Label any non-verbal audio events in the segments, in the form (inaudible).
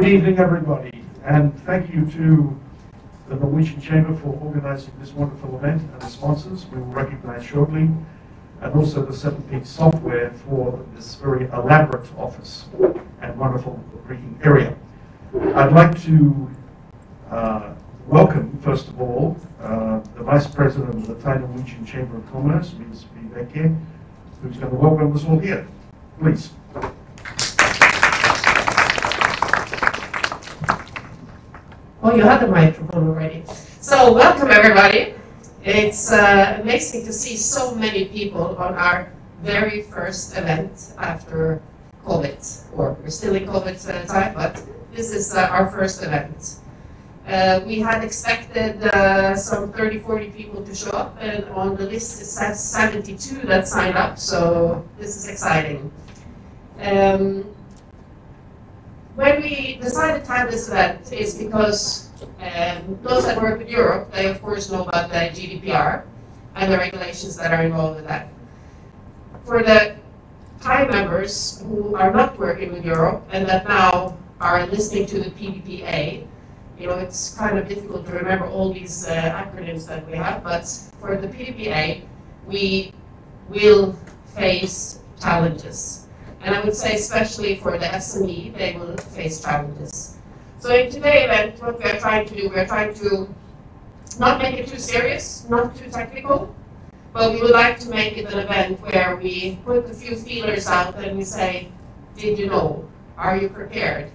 Good evening, everybody, and thank you to the Norwegian Chamber for organizing this wonderful event and the sponsors we will recognize shortly, and also the Seven Peaks Software for this very elaborate office and wonderful reading area. I'd like to uh, welcome, first of all, uh, the Vice President of the Thai Norwegian Chamber of Commerce, Ms. Viveke, who's going to welcome us all here. Please. Oh, you have the microphone already. So, welcome everybody. It's uh, amazing to see so many people on our very first event after COVID, or we're still in COVID time, but this is uh, our first event. Uh, we had expected uh, some 30, 40 people to show up, and on the list it says 72 that signed up, so this is exciting. Um, when we decided to have this event is because um, those that work with Europe, they of course know about the GDPR and the regulations that are involved with that. For the Thai members who are not working with Europe and that now are listening to the PDPA, you know, it's kind of difficult to remember all these uh, acronyms that we have, but for the PDPA, we will face challenges. And I would say especially for the SME, they will face challenges. So in today's event, what we are trying to do, we are trying to not make it too serious, not too technical, but we would like to make it an event where we put a few feelers out and we say, did you know? Are you prepared?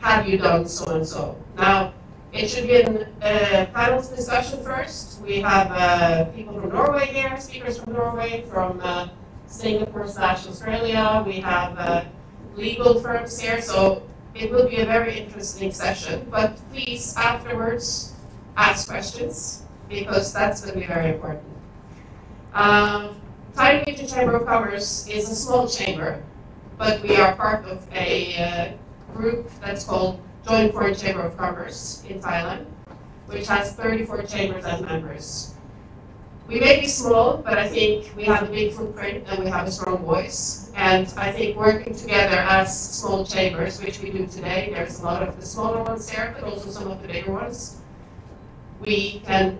Have you done so and so? Now, it should be a panel discussion first. We have uh, people from Norway here, speakers from Norway, from uh, Singapore slash Australia. We have uh, legal firms here, so it will be a very interesting session. But please, afterwards, ask questions because that's going to be very important. Um, Chamber of Commerce is a small chamber, but we are part of a uh, group that's called Joint Foreign Chamber of Commerce in Thailand, which has 34 chambers as members. We may be small, but I think we have a big footprint and we have a strong voice. And I think working together as small chambers, which we do today, there's a lot of the smaller ones there, but also some of the bigger ones, we can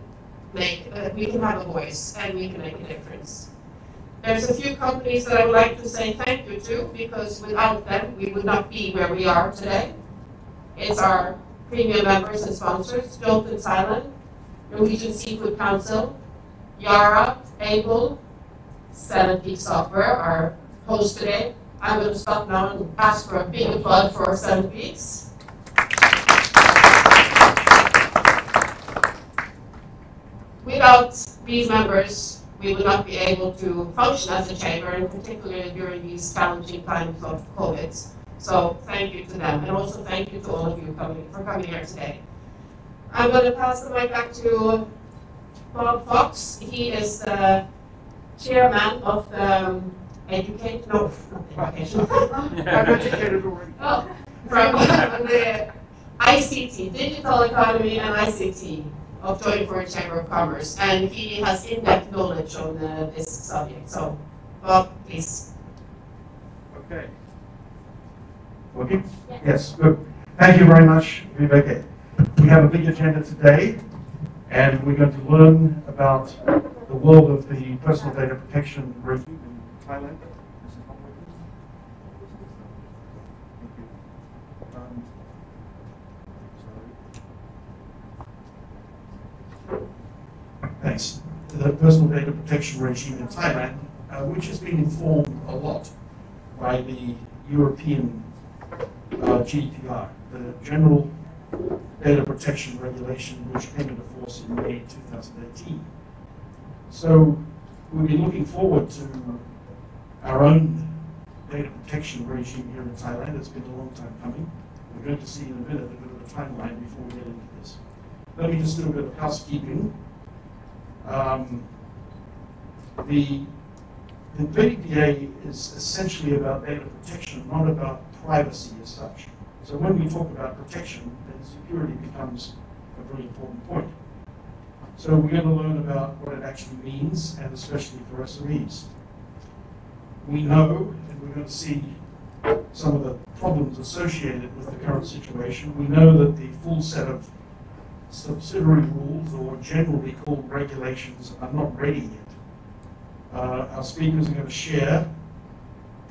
make, uh, we can have a voice and we can make a difference. There's a few companies that I would like to say thank you to because without them we would not be where we are today. It's our premium members and sponsors, Jolton Silent, Norwegian Seafood Council, Yara, Able, Seven Peak Software, our host today. I'm going to stop now and ask for a big applause for Seven Peaks. Without these members, we would not be able to function as a chamber, and particularly during these challenging times of COVID. So thank you to them, and also thank you to all of you coming, for coming here today. I'm going to pass the mic back to Bob Fox. He is the chairman of the um, Educate, no, not education. (laughs) I'm educated already. Oh, from the ICT, Digital Economy and ICT of Joint Foreign Chamber of Commerce. And he has in-depth knowledge on uh, this subject. So, Bob, please. Okay. Okay? Yes, good. Thank you very much, Viveke. We have a big agenda today, and we're going to learn about the world of the personal data protection regime in Thailand. Thanks. The personal data protection regime in Thailand, uh, which has been informed a lot by the European uh, GDPR, the General Data Protection Regulation, which came into force in May 2018. So we've been looking forward to our own data protection regime here in Thailand. It's been a long time coming. We're going to see in a minute a bit of a timeline before we get into this. Let me just do a bit of housekeeping. Um, the, the BDA is essentially about data protection, not about privacy as such. So when we talk about protection, then security becomes a very important point. So we're going to learn about what it actually means, and especially for SMEs. We know, and we're going to see some of the problems associated with the current situation. We know that the full set of subsidiary rules, or generally called regulations, are not ready yet. Uh, our speakers are going to share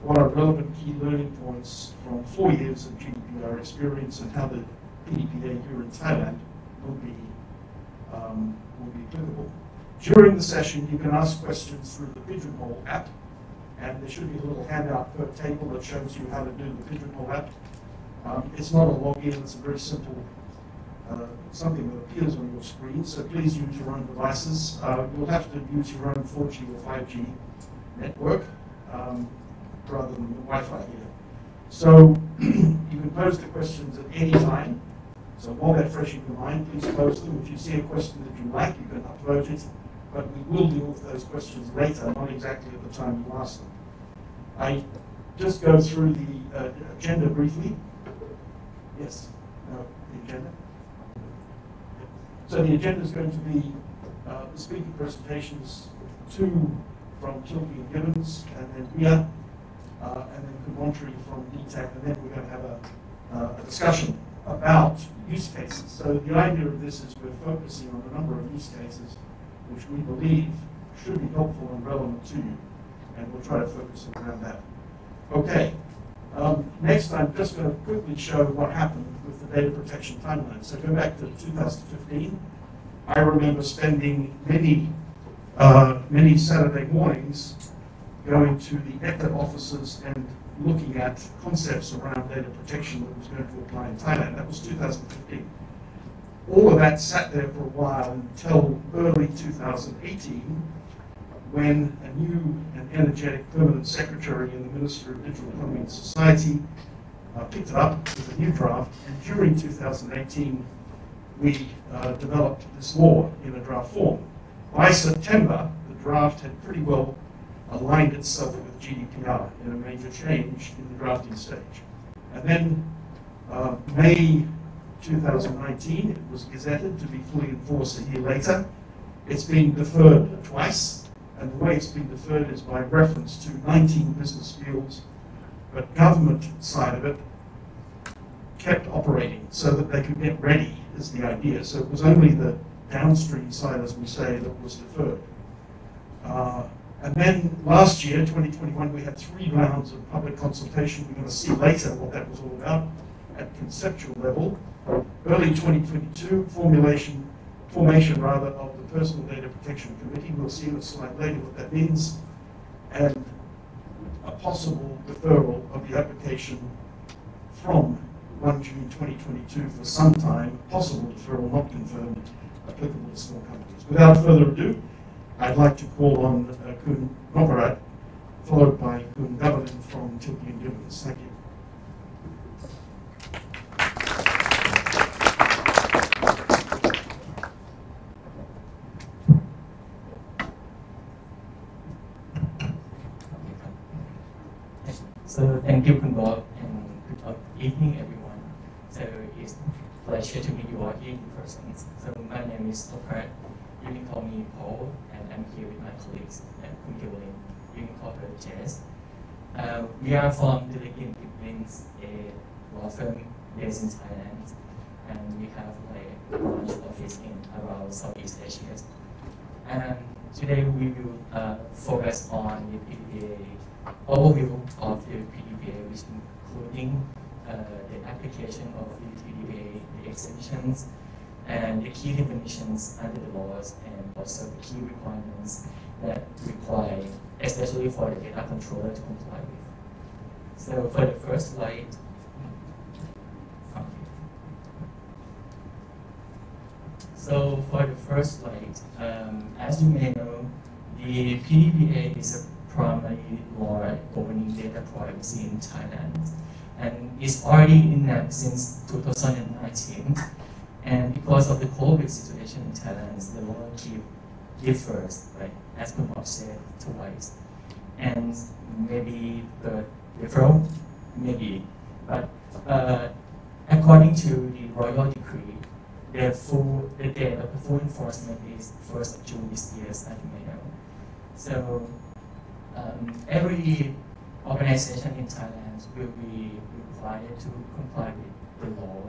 what are relevant key learning points from four years of GDPR experience and how the PDPA here in Thailand will be, um, will be applicable. During the session, you can ask questions through the Pigeonhole app, and there should be a little handout per table that shows you how to do the Pigeonhole app. Um, it's not a login, it's a very simple uh, something that appears on your screen, so please use your own devices. Uh, you'll have to use your own 4G or 5G network um, rather than the Wi-Fi here. So (clears throat) you can pose the questions at any time. So while they're fresh in your mind, please pose them. If you see a question that you like, you can upvote it, but we will deal with those questions later, not exactly at the time you ask them. I just go through the uh, agenda briefly. Yes, no, the agenda. So the agenda is going to be uh, the speaker presentations, two from Tilleke and Gibbins, and then Mia, uh, and then Kumontri from DTAC, and then we're going to have a, uh, a discussion about use cases. So the idea of this is we're focusing on a number of use cases which we believe should be helpful and relevant to you, and we'll try to focus around that. Okay, um, next I'm just going to quickly show what happened with the data protection timeline. So go back to 2015. I remember spending many, uh, many Saturday mornings going to the ETDA offices and looking at concepts around data protection that was going to apply in Thailand. That was 2015. All of that sat there for a while until early 2018 when a new and energetic permanent secretary in the Ministry of Digital Economy and Society uh, picked it up with a new draft, and during 2018, we uh, developed this law in a draft form. By September, the draft had pretty well aligned itself with GDPR in a major change in the drafting stage. And then uh, May 2019, it was gazetted to be fully enforced a year later. It's been deferred twice, and the way it's been deferred is by reference to 19 business fields, but government side of it kept operating so that they could get ready is the idea. So it was only the downstream side, as we say, that was deferred. Uh, and then last year, 2021, we had three rounds of public consultation. We're going to see later what that was all about at conceptual level. Early 2022, formulation, formation rather, of the Personal Data Protection Committee. We'll see in a slide later what that means. And a possible deferral of the application from 1 June 2022 for some time, possible deferral not confirmed, applicable to small companies. Without further ado, I'd like to call on uh, Kun Novarat, followed by Kun Gavanin from Tilleke and Gibbins. Thank you. So thank you, Kun Bob, and good evening, everyone. So it's a pleasure to meet you all here in person. So my name is Toprat. You can call me Paul, I'm here with my colleagues, uh, Kun Gillian. You can call. Uh, we are from Tilleke & Gibbins, a law firm based in Thailand, and we have like a large office in around Southeast Asia. And today we will uh, focus on the PDPA overview of the PDPA, which including uh, the application of the PDPA, the exemptions, and the key definitions under the laws, and also the key requirements that require, especially for the data controller to comply with. So for the first slide, So for the first slide, um, as you may know, the PDPA is a primary law governing data privacy in Thailand, and it's already in enacted since 2019. And because of the COVID situation in Thailand, the law keep differs, right? As Kumar said, twice, and maybe the referral, maybe, but uh, according to the royal decree, the full the date of the full enforcement is first of June this year, as you may know. So um, every organization in Thailand will be required to comply with the law,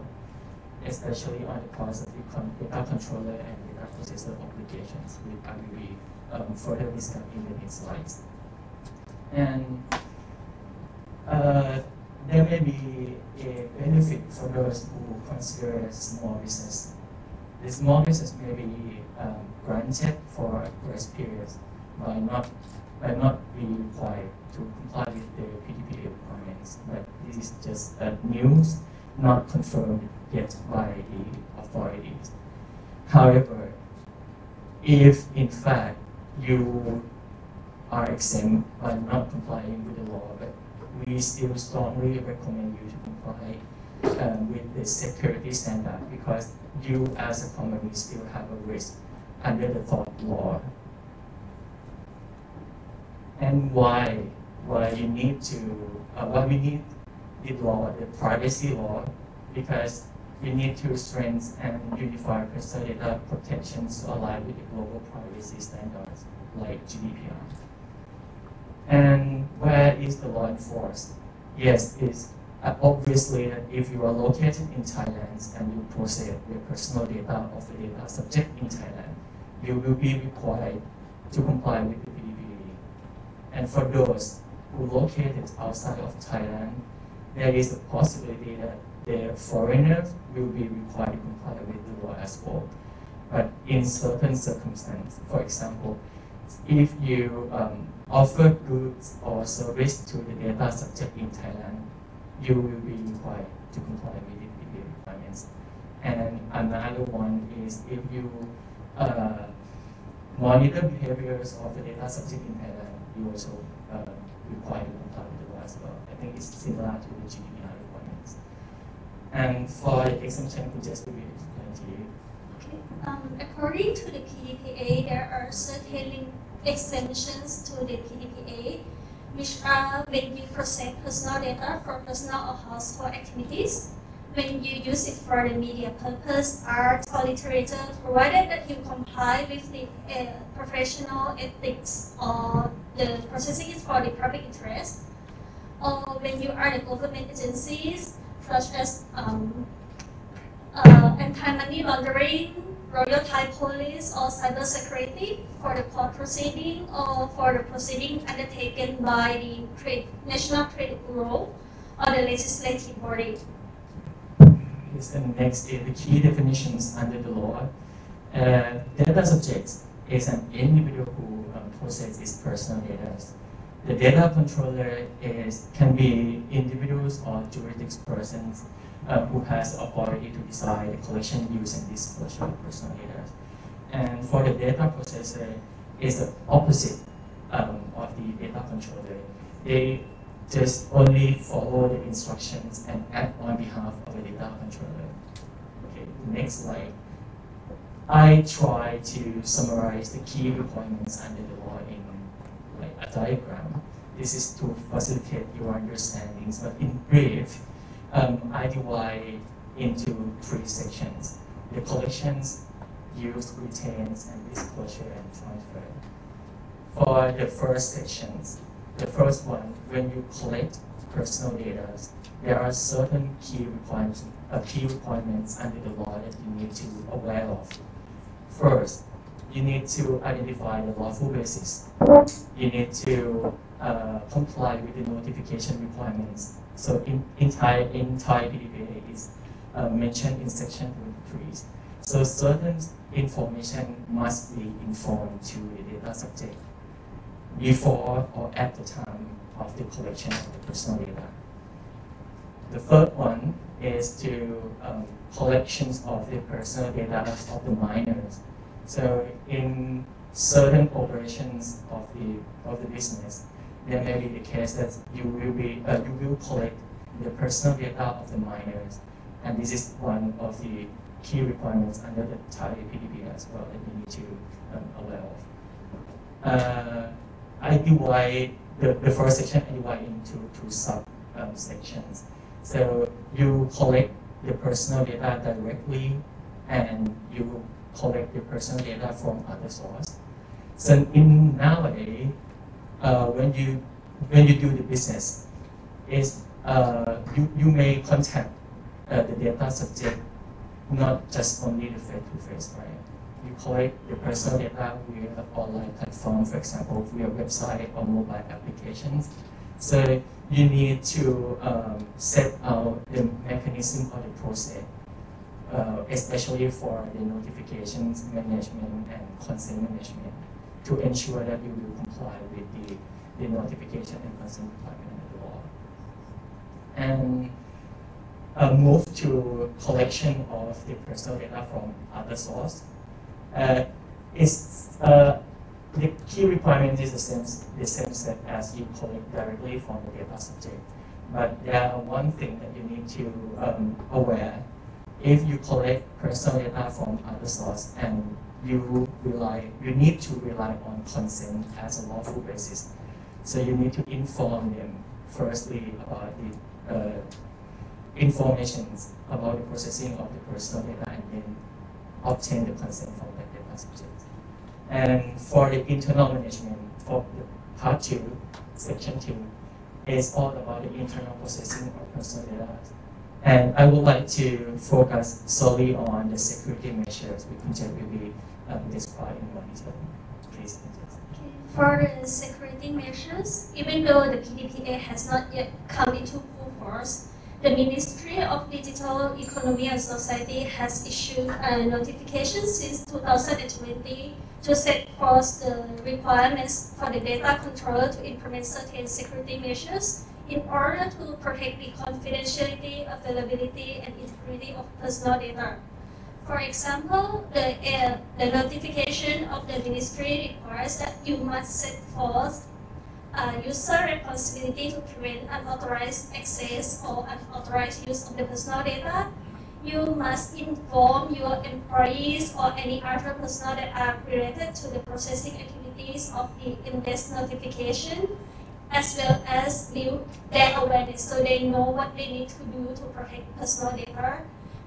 especially on the parts of the data controller and data processor obligations, which I will be um, further discussed in the next slides. And uh, there may be a benefit for those who consider small business. The small business may be um, granted for a grace period by not by not being required to comply with the PDPA requirements. But this is just uh, news, not confirmed yet by the authorities. However, if in fact you are exempt by not complying with the law, but we still strongly recommend you to comply um, with the security standard because you as a company still have a risk under the tort law. And why? Why you need to, uh, why we need the law, the privacy law, because we need to strengthen and unify personal data protections to align with the global privacy standards like GDPR. And where is the law enforced? Yes, it's uh, obviously if you are located in Thailand and you process your personal data of the data subject in Thailand, you will be required to comply with the PDPA. And for those who located outside of Thailand, there is a possibility that the foreigners will be required to comply with the law as well. But in certain circumstances, for example, if you um, offer goods or service to the data subject in Thailand, you will be required to comply with the requirements. And another one is if you uh, monitor behaviors of the data subject in Thailand, you also uh, require to comply with the law as well. I think it's similar to the GDPR. And for exemption, we just will explain to you. Okay. Um, according to the PDPA, there are certain exemptions to the PDPA, which are when you process personal data for personal or household activities, when you use it for the media purpose, art or literature, provided that you comply with the uh, professional ethics or the processing is for the public interest, or when you are the government agencies, such as um, uh, anti-money laundering, Royal Thai Police, or cybersecurity for the court proceeding or for the proceeding undertaken by the trade, National Trade Bureau or the legislative body. Yes, and next is the key definitions under the law. Uh, data subject is an individual who um, possesses personal data. The data controller is can be individuals or juridical persons uh, who has authority to decide the collection, use, and disclosure of personal data. And for the data processor, is the opposite um, of the data controller. They just only follow the instructions and act on behalf of the data controller. Okay, next slide. I try to summarize the key requirements under the law a diagram. This is to facilitate your understandings, but in brief, um, I divide into three sections. The collections, use, retains, and disclosure and transfer. For the first sections, the first one, when you collect personal data, there are certain key requirements, uh, key requirements under the law that you need to be aware of. First, you need to identify the lawful basis. You need to uh, comply with the notification requirements. So in, Thai, in PDPA is uh, mentioned in section 23. So certain information must be informed to the data subject before or at the time of the collection of the personal data. The third one is to um, collections of the personal data of the minors. So in certain operations of the of the business, there may be the case that you will be uh, you will collect the personal data of the minors, and this is one of the key requirements under the Thai PDP as well that you need to um, aware of. Uh, I divide the, the first section I into two sub um, sections. So you collect the personal data directly and you collect the personal data from other source. So in nowadays, uh, when you when you do the business, is uh, you, you may contact uh, the data subject, not just only the face-to-face, right? You collect the personal data via online platform, for example, via website or mobile applications. So you need to um, set out the mechanism or the process, uh, especially for the notifications management and consent management, to ensure that you will comply with the, the notification and consent requirement of the law. And uh, move to collection of the personal data from other source. Uh, it's, uh, the key requirement is the same, the same set as you collect directly from the data subject. But there are one thing that you need to um, aware. If you collect personal data from other source and you rely, you need to rely on consent as a lawful basis. So you need to inform them firstly about the uh, information about the processing of the personal data and then obtain the consent from the data subject. And for the internal management, for the part two, section two, is all about the internal processing of personal data. And I would like to focus solely on the security measures we can will be described in detail. Please. For the security measures, even though the PDPA has not yet come into full force, the Ministry of Digital Economy and Society has issued a notification since 2020 to set forth the requirements for the data controller to implement certain security measures in order to protect the confidentiality, availability, and integrity of personal data. For example, the, uh, the notification of the ministry requires that you must set forth a user responsibility to prevent unauthorized access or unauthorized use of the personal data. You must inform your employees or any other personnel that are related to the processing activities of the index notification as well as build their awareness so they know what they need to do to protect personal data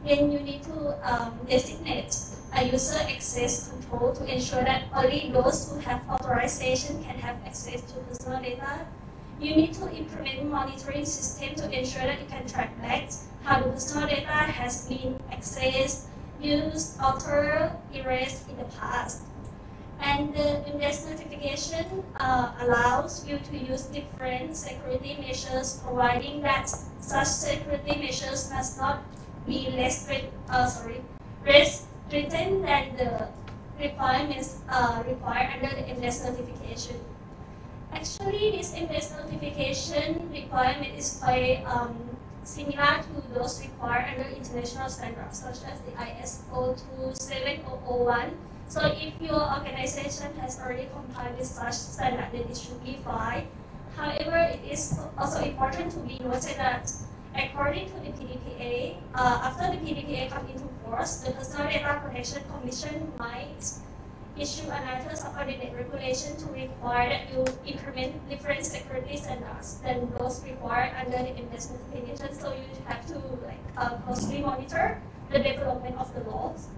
then you need to um, designate a user access control to ensure that only those who have authorization can have access to personal data. You need to implement monitoring system to ensure that you can track back how the personal data has been accessed, used, altered, erased in the past. And the index notification uh, allows you to use different security measures, providing that such security measures must not be less uh, sorry, less written than the requirements uh, required under the index notification. Actually, this index notification requirement is quite um, similar to those required under international standards, such as the ISO 27001. So if your organization has already complied with such standard, then it should be fine. However, it is also important to be noted that According to the PDPA, uh, after the PDPA comes into force, the Personal Data Protection Commission might issue another subordinate regulation to require that you implement different security standards than those required under the investment notification. So you have to like uh, closely monitor the development of the laws.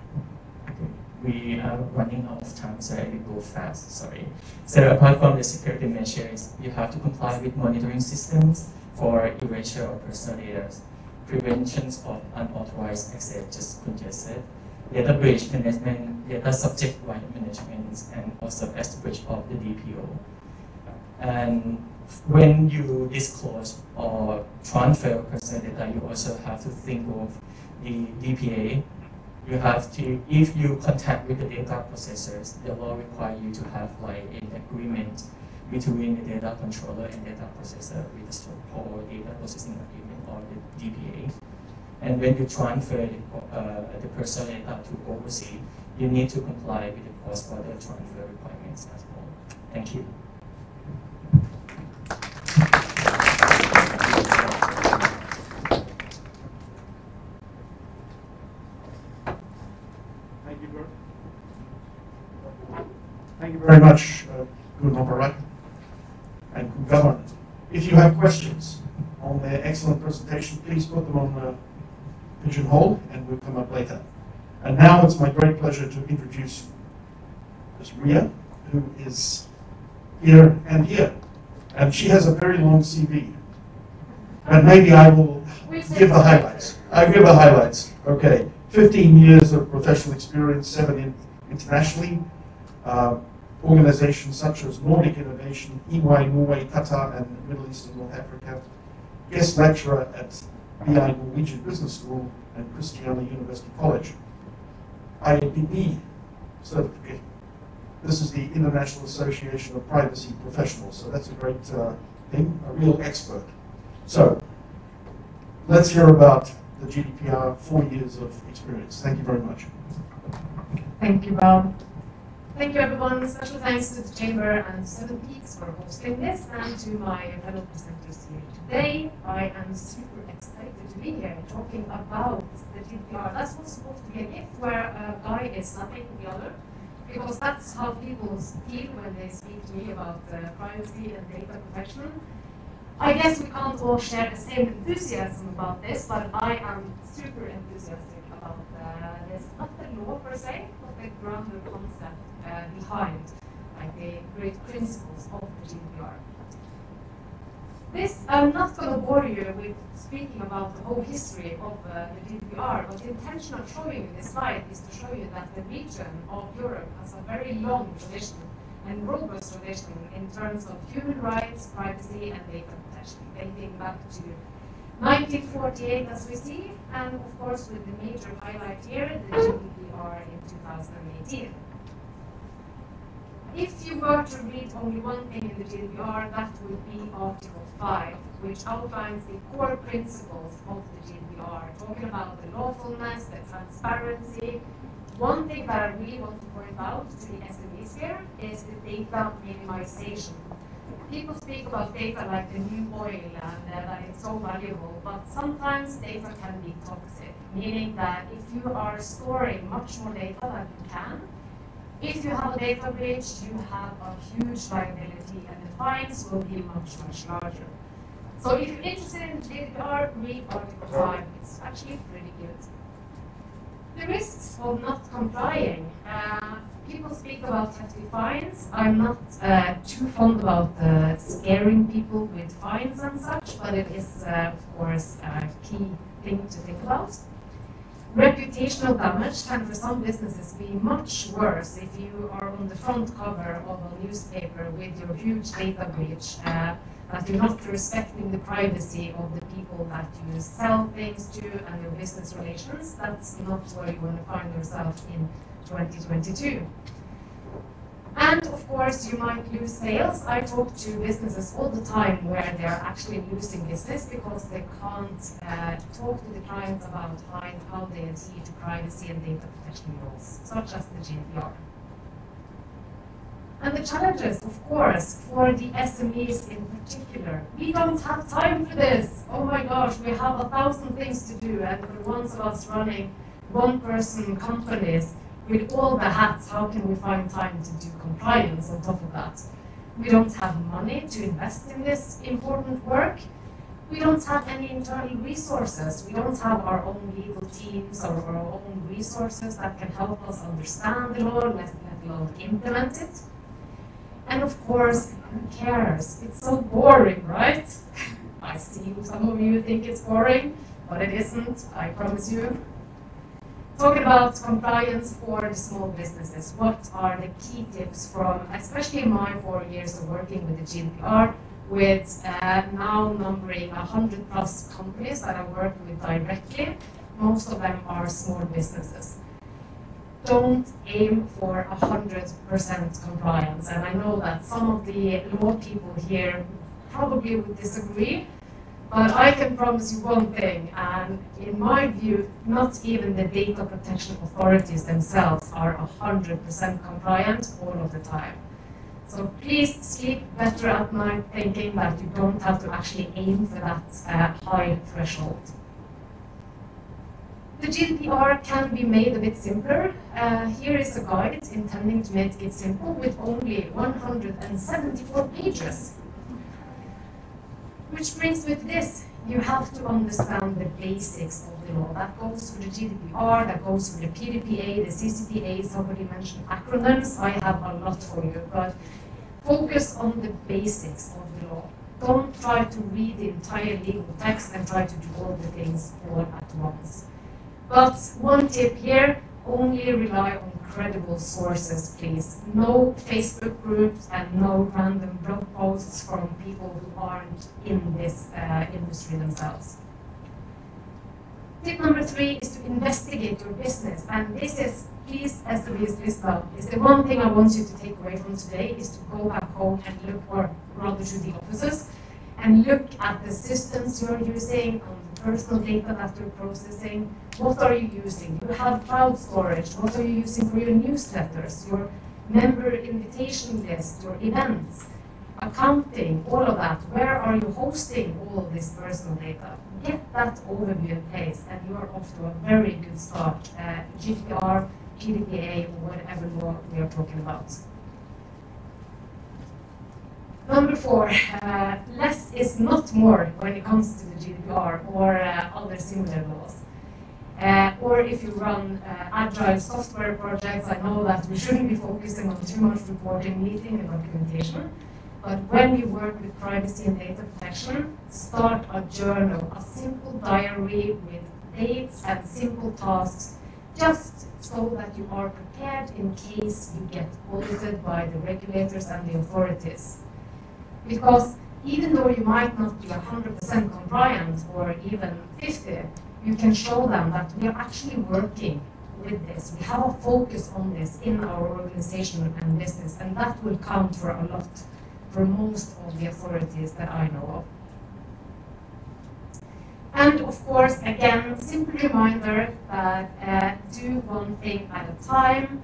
We are running out of time, so I will go fast, sorry. So apart from the security measures, you have to comply with monitoring systems, for erasure of personal data, prevention of unauthorized access, just Kun just said, data breach management, data subject right management, and also establish of the DPO. And when you disclose or transfer personal data, you also have to think of the DPA. You have to, if you contact with the data processors, the law require you to have like an agreement between the data controller and data processor with the so-called data processing agreement or the DPA. And when you transfer the, uh, the personal data to overseas, you need to comply with the cross-border transfer requirements as well. Thank you. Very much, uh, Gunnar and could govern. If you have questions on their excellent presentation, please put them on the pigeonhole and we'll come up later. And now it's my great pleasure to introduce Ms. Ria, who is here and here And she has a very long CV. And maybe I will give the highlights. I'll give the highlights. Okay. 15 years of professional experience, seven in, internationally. Uh, organizations such as Nordic Innovation, EY Norway, Qatar, and Middle East and North Africa. Guest lecturer at BI Norwegian Business School and Kristiania University College. IAPP certificate. This is the International Association of Privacy Professionals, so that's a great uh, thing, a real expert. So, let's hear about the GDPR, four years of experience. Thank you very much. Thank you, Bob. Thank you, everyone. Special thanks to the Chamber and Seven Peaks for hosting this, and to my fellow presenters here today. I am super excited to be here talking about the GDPR. That's what's supposed to be a gift where a guy is slapping the other, because that's how people feel when they speak to me about uh, privacy and data protection. I guess we can't all share the same enthusiasm about this, but I am super enthusiastic about uh, this, not the law per se, but the grander concept uh, behind like the great principles of the GDPR. This, I'm not going to bore you with speaking about the whole history of uh, the GDPR, but the intention of showing you this slide is to show you that the region of Europe has a very long tradition and robust tradition in terms of human rights, privacy, and data protection, dating back to 1948, as we see, and of course with the major highlight here, the GDPR in 2018. If you were to read only one thing in the GDPR, that would be Article 5, which outlines the core principles of the GDPR, talking about the lawfulness, the transparency. One thing that I really want to point out to the SMEs here is the data minimization. People speak about data like the new oil and uh, that it's so valuable, but sometimes data can be toxic, meaning that if you are storing much more data than you can, if you have a data breach, you have a huge liability and the fines will be much, much larger. So if you're interested in GDPR, read Article 5. It's actually pretty good. The risks of not complying. Uh, people speak about hefty fines. I'm not uh, too fond about uh, scaring people with fines and such, but it is, uh, of course, a key thing to think about. Reputational damage can, for some businesses, be much worse if you are on the front cover of a newspaper with your huge data breach, uh, that you're not respecting the privacy of the people that you sell things to and your business relations. That's not where you want to find yourself in 2022. And of course, you might lose sales. I talk to businesses all the time where they're actually losing business because they can't uh, talk to the clients about how, they adhere to privacy and data protection rules, such as the GDPR. And the challenges, of course, for the SMEs in particular. We don't have time for this. Oh my gosh, we have a thousand things to do. And for the ones of us running one person companies, with all the hats, how can we find time to do compliance on top of that? We don't have money to invest in this important work. We don't have any internal resources. We don't have our own legal teams or our own resources that can help us understand the law, let alone implement it. And of course, who cares? It's so boring, right? (laughs) I see some of you think it's boring, but it isn't, I promise you. Talking about compliance for small businesses, what are the key tips from, especially my four years of working with the GDPR, with uh, now numbering 100 plus companies that I work with directly. Most of them are small businesses. Don't aim for 100% compliance. And I know that some of the law people here probably would disagree, but I can promise you one thing, and in my view, not even the data protection authorities themselves are 100% compliant all of the time. So please sleep better at night thinking that you don't have to actually aim for that uh, high threshold. The GDPR can be made a bit simpler. Uh, here is a guide intending to make it simple with only 174 pages. Which brings with this, you have to understand the basics of the law. That goes for the GDPR, that goes for the PDPA, the CCPA, somebody mentioned acronyms. I have a lot for you, but focus on the basics of the law. Don't try to read the entire legal text and try to do all the things all at once. But one tip here, only rely on credible sources, please. No Facebook groups and no random blog posts from people who aren't in this uh, industry themselves. Tip number three is to investigate your business. And this is, please, as the business now, is the one thing I want you to take away from today is to go back home and look, or rather to the offices, and look at the systems you're using, personal data you're processing. What are you using? You have cloud storage. What are you using for your newsletters, your member invitation list, your events? accounting, all of that, where are you hosting all of this personal data? Get that overview in place and you are off to a very good start. Uh, GDPR, PDPA, or whatever law we are talking about. Number four, uh, less is not more when it comes to the GDPR or uh, other similar laws. Uh, or if you run uh, agile software projects, I know that we shouldn't be focusing on too much reporting, meeting, and documentation. But when you work with privacy and data protection, start a journal, a simple diary with dates and simple tasks, just so that you are prepared in case you get audited by the regulators and the authorities. Because even though you might not be 100% compliant or even 50, you can show them that we are actually working with this. We have a focus on this in our organization and business, and that will count for a lot for most of the authorities that I know of. And of course, again, simple reminder that uh, do one thing at a time.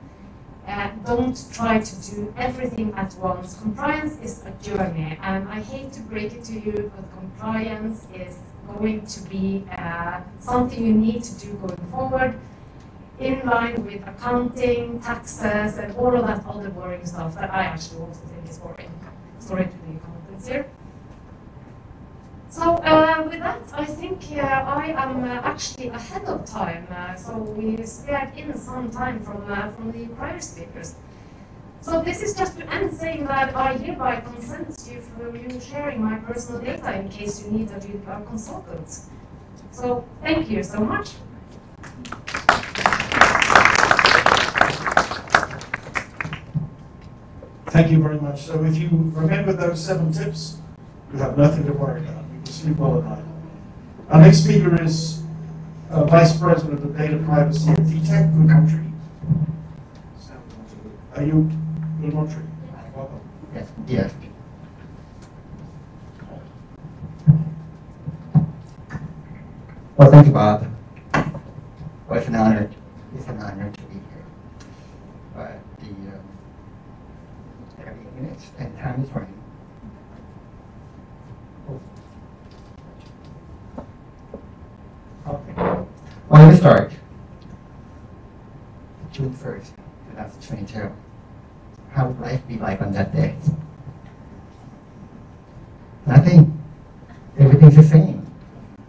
Uh, don't try to do everything at once. Compliance is a journey, and I hate to break it to you, but compliance is going to be uh, something you need to do going forward in line with accounting, taxes, and all of that other boring stuff that I actually also think is boring. Sorry to the accountants here. So uh, with that, I think uh, I am uh, actually ahead of time. Uh, so we spared in some time from uh, from the prior speakers. So this is just to end saying that I hereby consent for you sharing my personal data in case you need a GDPR consultant. So thank you so much. Thank you very much. So if you remember those seven tips, you have nothing to worry about. You can sleep well at night. Our next speaker is uh, Vice President of the Data Privacy at DTAC, good country. Are you good country? Welcome. Yes. Yes. Well, thank you, Bob. Well, it's an honor. It's an honor to be here. But the um, 30 minutes and time is running. Okay. Well, let start. June 1st, 2022. How would life be like on that day? Nothing. Everything's the same.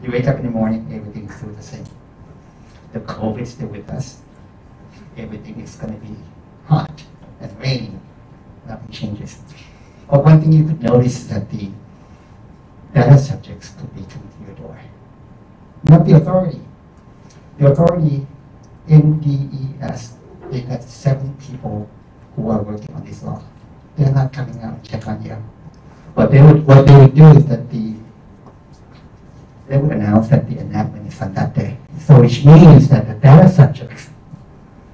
You wake up in the morning, everything's still the same. The COVID is still with us. Everything is going to be hot and raining. Nothing changes. But one thing you could notice is that the data subjects could be coming to your door. Not the authority. The authority, MDES, they got seven people who are working on this law. They're not coming out to check on you. What they would, what they would do is that the, they would announce that the enactment is on that day. So which means that the data subjects,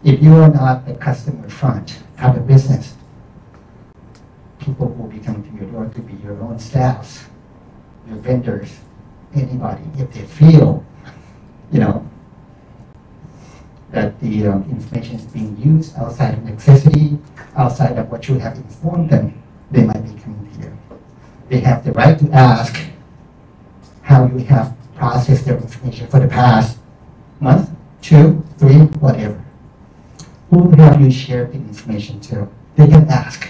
if you are not the customer front, of business, people will be coming to your door to be your own staffs, your vendors, anybody, if they feel, you know, that the um, information is being used outside of necessity, outside of what you have informed them, they might be coming here. They have the right to ask how you have processed their information for the past month, two, three, whatever. Who have you shared the information to? They can ask.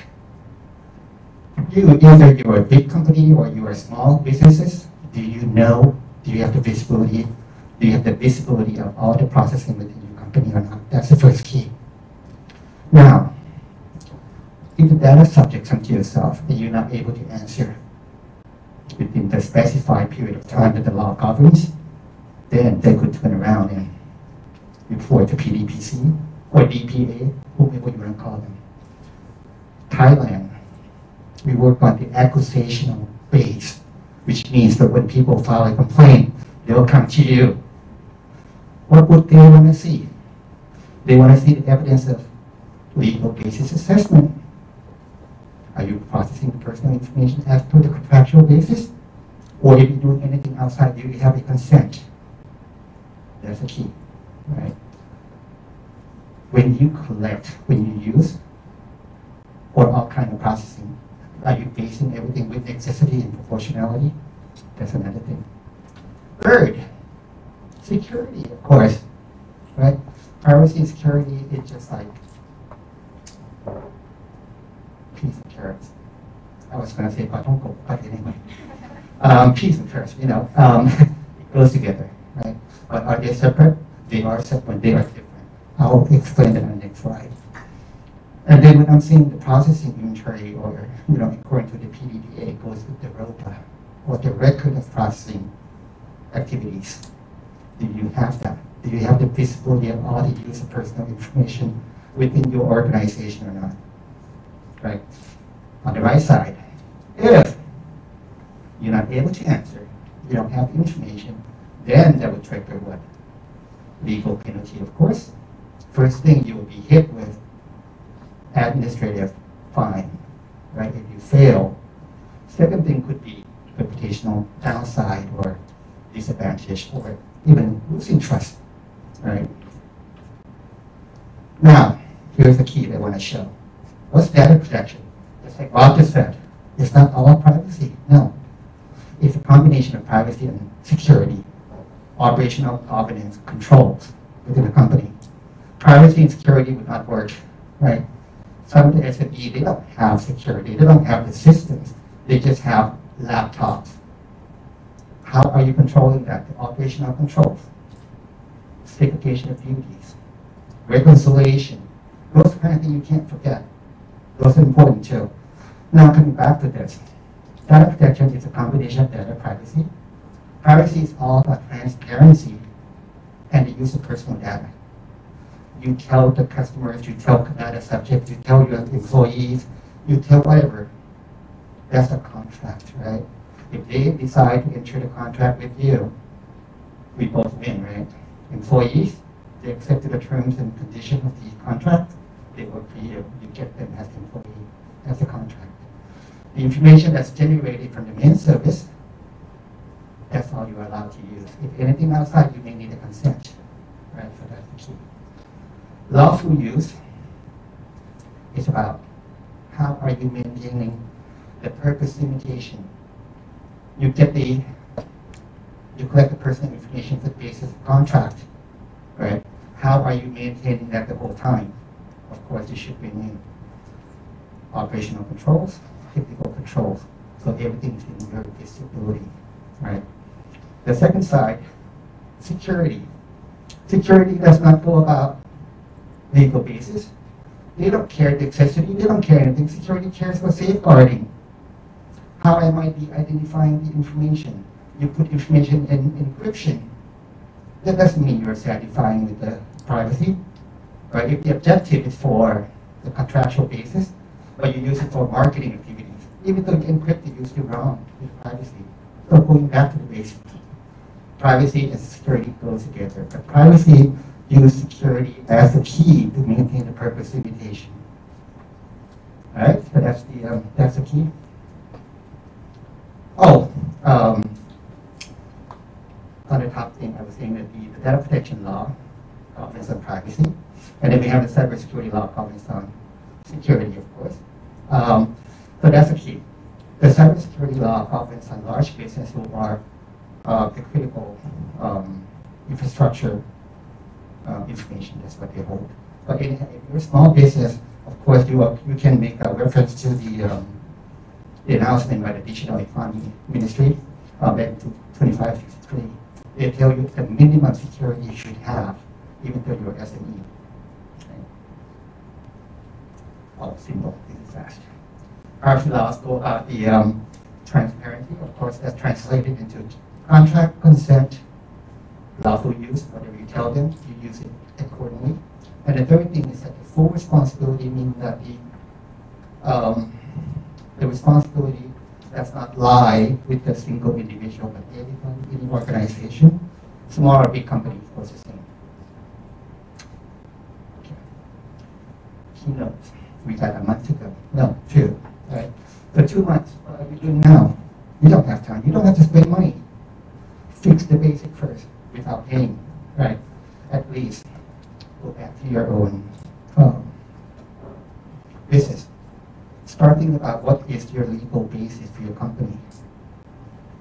You, either you're a big company or you are small businesses, do you know, do you have the visibility, do you have the visibility of all the processing within not? That's the first key. Now, if the data subjects comes to yourself and you're not able to answer within the specified period of time that the law governs, then they could turn around and report to PDPC or DPA, whomever you want to call them. Thailand, we work on the accusational base, which means that when people file a complaint, they'll come to you. What would they want to see? They want to see the evidence of legal basis assessment. Are you processing personal information as per the contractual basis? Or if you're doing anything outside, do you have a consent? That's the key, right? When you collect, when you use, or all kind of processing, are you basing everything with necessity and proportionality? That's another thing. Third, security, of course, right? Privacy and security is just like peas and carrots. I was going to say patonko, but anyway. (laughs) Um, peas and carrots, you know, um, (laughs) it goes together, right? But are they separate? They are separate, they are different. I'll explain that on the next slide. And then when I'm saying the processing inventory or, you know, according to the PDPA, it goes with the ROPA, or the record of processing activities. Do you have that? Do you have the visibility of all the use personal information within your organization or not? Right? On the right side, if you're not able to answer, you don't have the information, then that would trigger what? Legal penalty, of course. First thing you will be hit with administrative fine, right? If you fail. Second thing could be reputational downside or disadvantage or even losing trust, right? Now, here's the key I want to show. What's data protection? Just like Rob just said, it's not all privacy. No. It's a combination of privacy and security, operational governance, controls within a company. Privacy and security would not work, right? Some of the they don't have security. They don't have the systems. They just have laptops. How are you controlling that? The operational controls, segregation of duties, reconciliation. Those kind of things you can't forget. Those are important too. Now coming back to this, data protection is a combination of data privacy. Privacy is all about transparency and the use of personal data. You tell the customers, you tell data subjects, you tell your employees, you tell whatever. That's a contract, right? If they decide to enter the contract with you, we both win, right? Employees, they accepted the terms and conditions of the contract, they work for you, you get them as employee, as a contract. The information that's generated from the main service, that's all you're allowed to use. If anything outside, you may need a consent, right? for that's the key. Lawful use is about how are you maintaining the purpose limitation. You get the, you collect the personal information for the basis of contract, right? How are you maintaining that the whole time? Of course, you should bring in operational controls, technical controls, so everything is in your visibility, right? The second side, security. Security does not go about legal basis. They don't care the accessory, they don't care anything. Security cares for safeguarding. How am I be identifying the information. You put information in encryption. That doesn't mean you're satisfying with the privacy. Right? If the objective is for the contractual basis, but you use it for marketing activities, even though you encrypt it, you're still wrong with privacy. So going back to the basics, privacy and security goes together. But privacy use security as the key to maintain the purpose limitation. All right, so that's the um, that's the key. Oh, um, on the top thing, I was saying that the, the data protection law governs on privacy, and then we have the cybersecurity law governs on security, of course. Um, so that's the key. The cybersecurity law governs on large business who are uh, the critical um, infrastructure uh, information. That's what they hold. But in, if you're small business, of course, you, are, you can make a reference to the, um, the announcement by the Digital Economy Ministry uh, back to 2563. They tell you the minimum security you should have, even though you're SME. Okay. Oh, simple, this is fast. Privacy laws go about the um, transparency, of course, that's translated into contract, consent, lawful use, whatever you tell them, you use it accordingly. And the third thing is that the full responsibility means that the, um, the responsibility does not lie with a single individual, but in the organization, small or big company, of course, the same. Okay. Keynotes, we got a month ago, no, two, right? For two months, what are we doing now? You don't have time, you don't have to spend money. Fix the basic first without paying, right? At least go back to your own um, business. Starting about what is your legal basis for your company.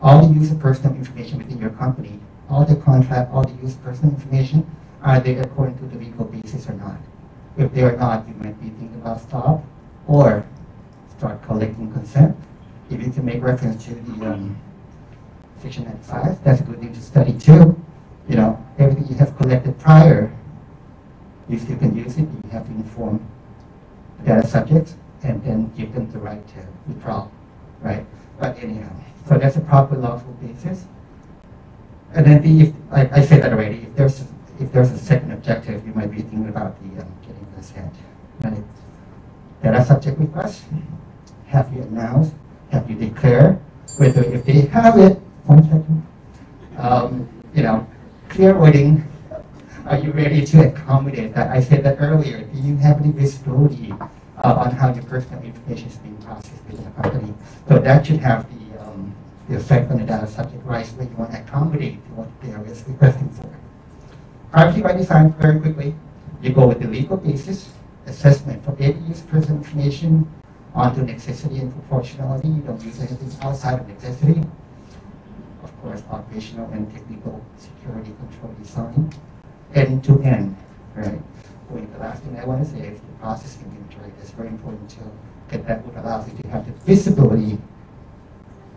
All the use of personal information within your company, all the contract, all the use of personal information, are they according to the legal basis or not? If they are not, you might be thinking about stop or start collecting consent. If you can make reference to the um, section 95, that's a good thing to study too. You know, everything you have collected prior, you still can use it. You have to inform the data subjects and then give them the right to withdraw, right? But anyhow, so that's a proper lawful basis. And then the, if, I, I said that already, if there's, if there's a second objective, you might be thinking about the um, getting consent. Right? Data subject request, have you announced, have you declared, whether if they have it, one second, um, you know, clear wording, are you ready to accommodate that? I said that earlier, do you have any visibility on how your personal information is being processed within the company? So that should have the, um, the effect on the data subject rights when you want to accommodate what they are requesting for. Privacy by design, very quickly, you go with the legal basis, assessment for every use personal information onto necessity and proportionality. You don't use anything outside of necessity. Of course, operational and technical security control design, end to end, right? Wait, the last thing I want to say is the processing inventory. is very important to get that what allows you to have the visibility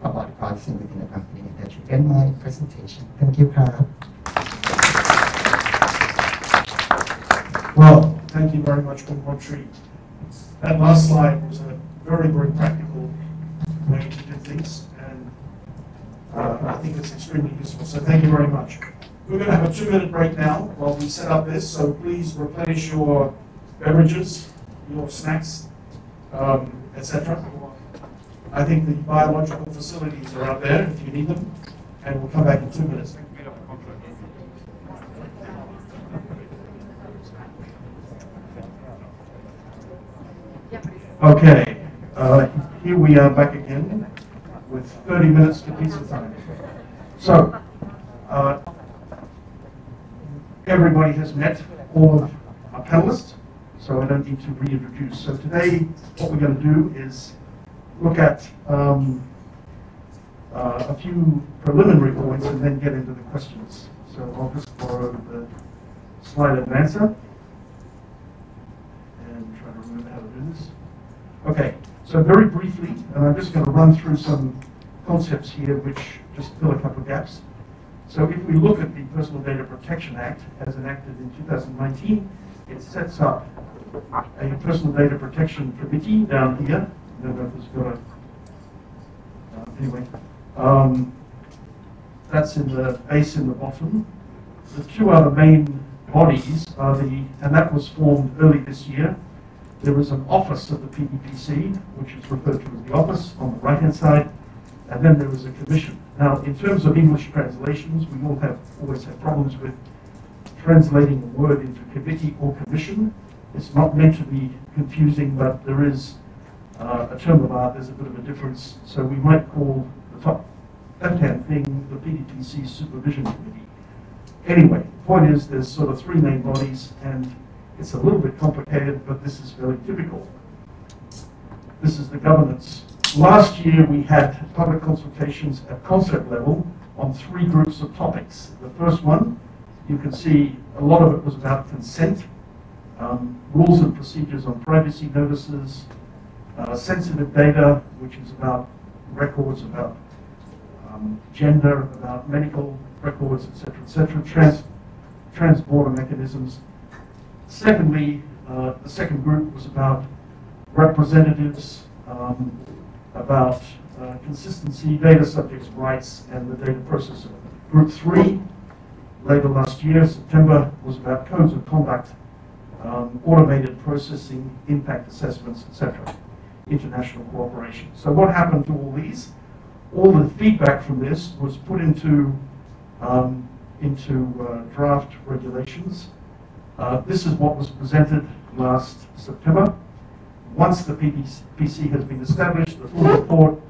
about the processing within the company. That should end my presentation. Thank you, Kyle. Well, thank you very much, Khun Montri. That last slide was a very, very practical way to do things, and uh, I think it's extremely useful, so thank you very much. We're going to have a two-minute break now while we set up this, so please replenish your beverages, your snacks, um, etc. I think the biological facilities are out there if you need them, and we'll come back in two minutes. Okay, uh, here we are back again with 30 minutes to pizza time. So, uh, everybody has met all of our panelists, so I don't need to reintroduce. So today, what we're going to do is look at um, uh, a few preliminary points and then get into the questions. So I'll just borrow the slide advancer and try to remember how to do this. Okay, so very briefly, and I'm just going to run through some concepts here which just fill a couple of gaps. So if we look at the Personal Data Protection Act as enacted in 2019, it sets up a Personal Data Protection Committee down here. I don't know if it's got a, uh, anyway. Um, that's in the base in the bottom. The two other main bodies are the, and that was formed early this year, there was an office of the PDPC, which is referred to as the office on the right-hand side, and then there was a commission. Now, in terms of English translations, we all have always have problems with translating a word into committee or commission. It's not meant to be confusing, but there is uh, a term of art, there's a bit of a difference. So we might call the top left-hand thing the PDPC Supervision Committee. Anyway, the point is there's sort of three main bodies, and it's a little bit complicated, but this is very typical. This is the governance. Last year, we had public consultations at concept level on three groups of topics. The first one, you can see a lot of it was about consent, um, rules and procedures on privacy notices, uh, sensitive data, which is about records about um, gender, about medical records, etc., etc., trans, trans-border mechanisms, Secondly, uh, the second group was about representatives um, about uh, consistency, data subjects' rights, and the data processor. Group three, later last year, September, was about codes of conduct, um, automated processing, impact assessments, etc., international cooperation. So what happened to all these? All the feedback from this was put into um, into uh, draft regulations. Uh, this is what was presented last September. Once the PDPC has been established, the full report,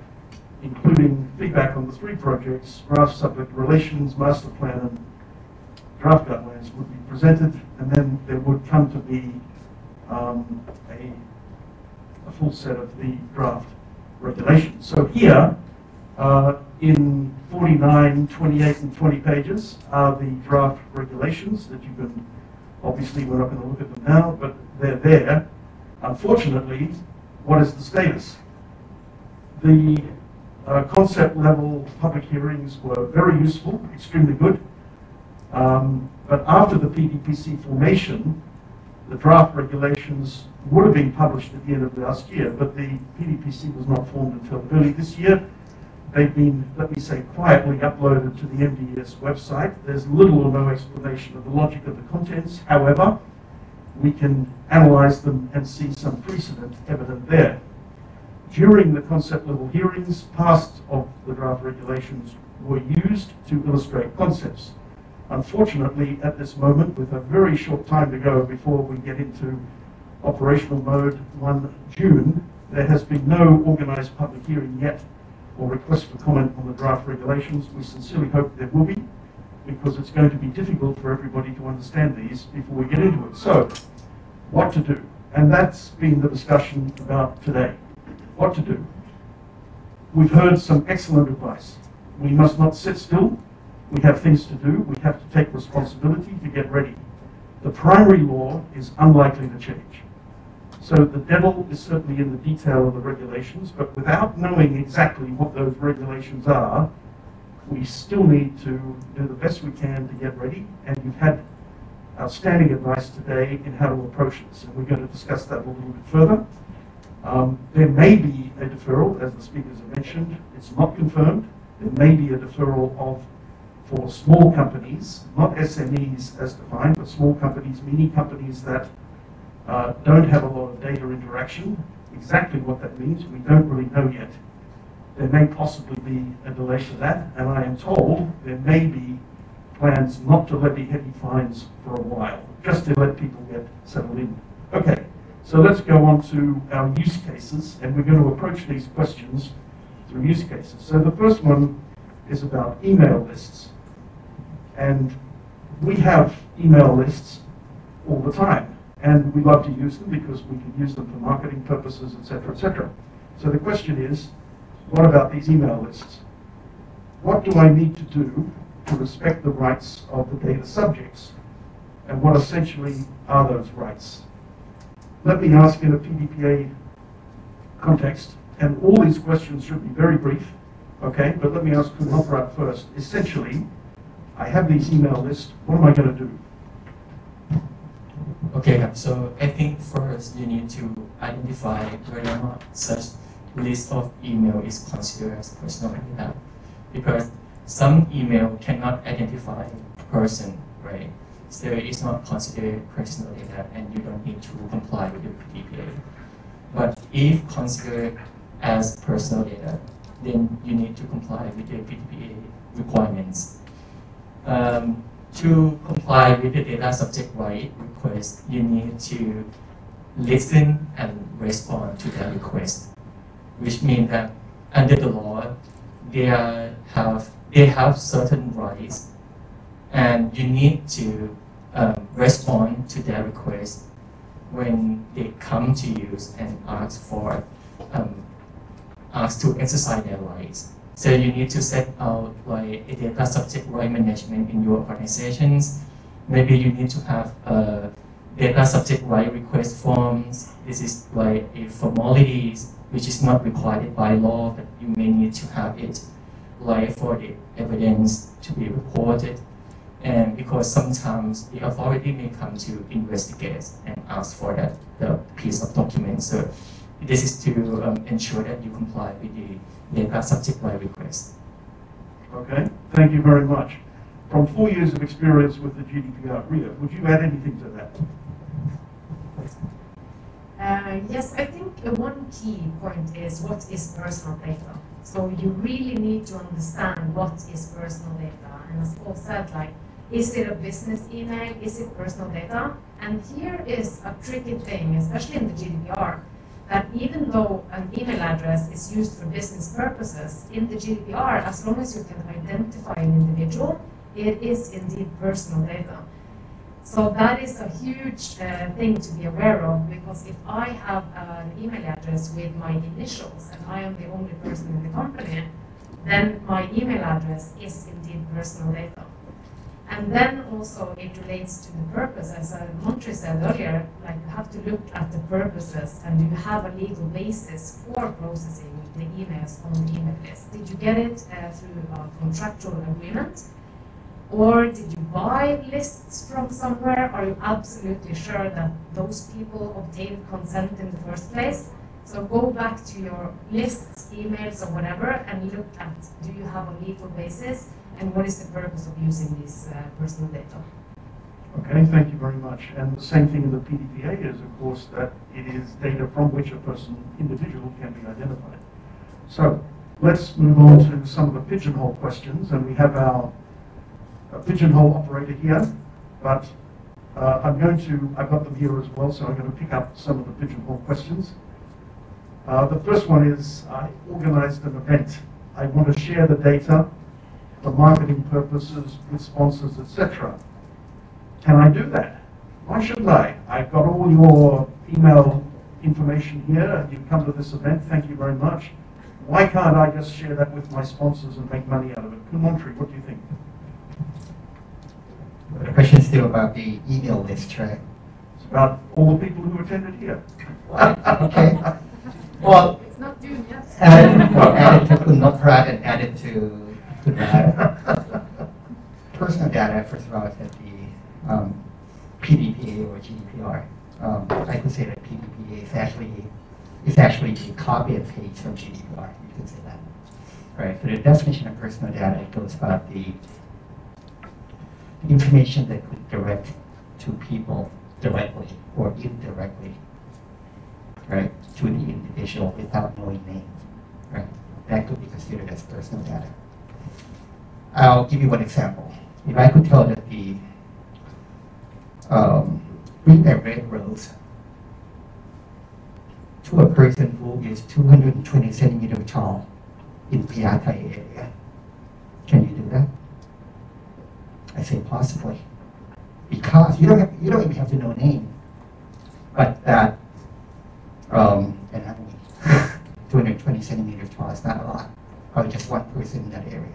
including feedback on the three projects, draft subject relations, master plan, and draft guidelines would be presented, and then there would come to be um, a, a full set of the draft regulations. So here, uh, in 49, 28, and 20 pages are the draft regulations that you can, obviously we're not going to look at them now, but they're there. Unfortunately, what is the status? The uh, concept level public hearings were very useful, extremely good. Um, but after the PDPC formation, the draft regulations would have been published at the end of last year, but the PDPC was not formed until early this year. They've been, let me say, quietly uploaded to the MDES website. There's little or no explanation of the logic of the contents. However, we can analyze them and see some precedent evident there. During the concept level hearings, parts of the draft regulations were used to illustrate concepts. Unfortunately, at this moment, with a very short time to go before we get into operational mode 1 June, there has been no organised public hearing yet or request for comment on the draft regulations. We sincerely hope there will be, because it's going to be difficult for everybody to understand these before we get into it. So, what to do? And that's been the discussion about today. What to do? We've heard some excellent advice. We must not sit still. We have things to do. We have to take responsibility to get ready. The primary law is unlikely to change. So the devil is certainly in the detail of the regulations, but without knowing exactly what those regulations are, we still need to do the best we can to get ready. And you've had outstanding advice today in how to approach this, and we're going to discuss that a little bit further. Um, there may be a deferral, as the speakers have mentioned. It's not confirmed. There may be a deferral of for small companies, not SMEs as defined, but small companies, mini companies that uh, don't have a lot of data interaction. Exactly what that means, we don't really know yet. There may possibly be a delay for that, and I am told there may be plans not to levy heavy fines for a while, just to let people get settled in. Okay, so let's go on to our use cases, and we're going to approach these questions through use cases. So the first one is about email lists. And we have email lists all the time and we love to use them because we can use them for marketing purposes, etc., etc. So the question is, what about these email lists? What do I need to do to respect the rights of the data subjects? And what essentially are those rights? Let me ask in a PDPA context, and all these questions should be very brief, okay? But let me ask Khun Hoprat first. Essentially, I have these email lists. What am I going to do? Okay, so I think first you need to identify whether or not such list of email is considered as personal data. Because some email cannot identify person, right? So it's not considered personal data and you don't need to comply with the PDPA. But if considered as personal data, then you need to comply with the PDPA requirements. Um, to comply with the data subject right request, you need to listen and respond to that request, which means that under the law, they have they have certain rights, and you need to um, respond to their request when they come to you and ask for um, ask to exercise their rights. So you need to set out like a data subject right management in your organizations. Maybe you need to have a data subject right request forms. This is like a formality which is not required by law, but you may need to have it like for the evidence to be reported. And because sometimes the authority may come to investigate and ask for that the piece of document. So this is to um, ensure that you comply with the data subject by request. Okay, thank you very much. From four years of experience with the GDPR, Ria, would you add anything to that? Yes, I think one key point is what is personal data. So you really need to understand what is personal data. And as Paul said, like, is it a business email? Is it personal data? And here is a tricky thing, especially in the GDPR, that even though an email address is used for business purposes, in the GDPR, as long as you can identify an individual, it is indeed personal data. So that is a huge uh, thing to be aware of because if I have an email address with my initials and I am the only person in the company, then my email address is indeed personal data. And then also it relates to the purpose, as Montri said earlier, like you have to look at the purposes and do you have a legal basis for processing the emails on the email list? Did you get it uh, through a contractual agreement? Or did you buy lists from somewhere? Are you absolutely sure that those people obtained consent in the first place? So go back to your lists, emails, or whatever, and look at do you have a legal basis and what is the purpose of using this uh, personal data? Okay, thank you very much. And the same thing in the PDPA is, of course, that it is data from which a person, individual, can be identified. So let's move on to some of the pigeonhole questions, and we have our pigeonhole operator here, but uh, I'm going to, I've got them here as well, so I'm going to pick up some of the pigeonhole questions. Uh, the first one is, I organized an event. I want to share the data for marketing purposes with sponsors, etc. Can I do that? Why shouldn't I? I've got all your email information here. And you've come to this event. Thank you very much. Why can't I just share that with my sponsors and make money out of it? Khun Montri, what do you think? The question is still about the email list, right? It's about all the people who attended here. (laughs) Okay. Well, It's not due yet. added, well, added to Kunoprat and added to, to data. Personal data, first of all, is at the um, PDPA or GDPR. Um, I could say that PDPA is actually, is actually a copy and paste from GDPR, you could say that. Right, so the definition of personal data, it goes about the information that could direct to people directly or indirectly, right, to the individual without knowing names, right? That could be considered as personal data. I'll give you one example. If I could tell that the um, bring a red rose to a person who is 220 centimeter tall in Phaya Thai area, can you do that? I say possibly. Because you don't have, you don't even have to know a name. But that, um, and I mean, (laughs) 220 centimeters tall is not a lot. Probably just one person in that area.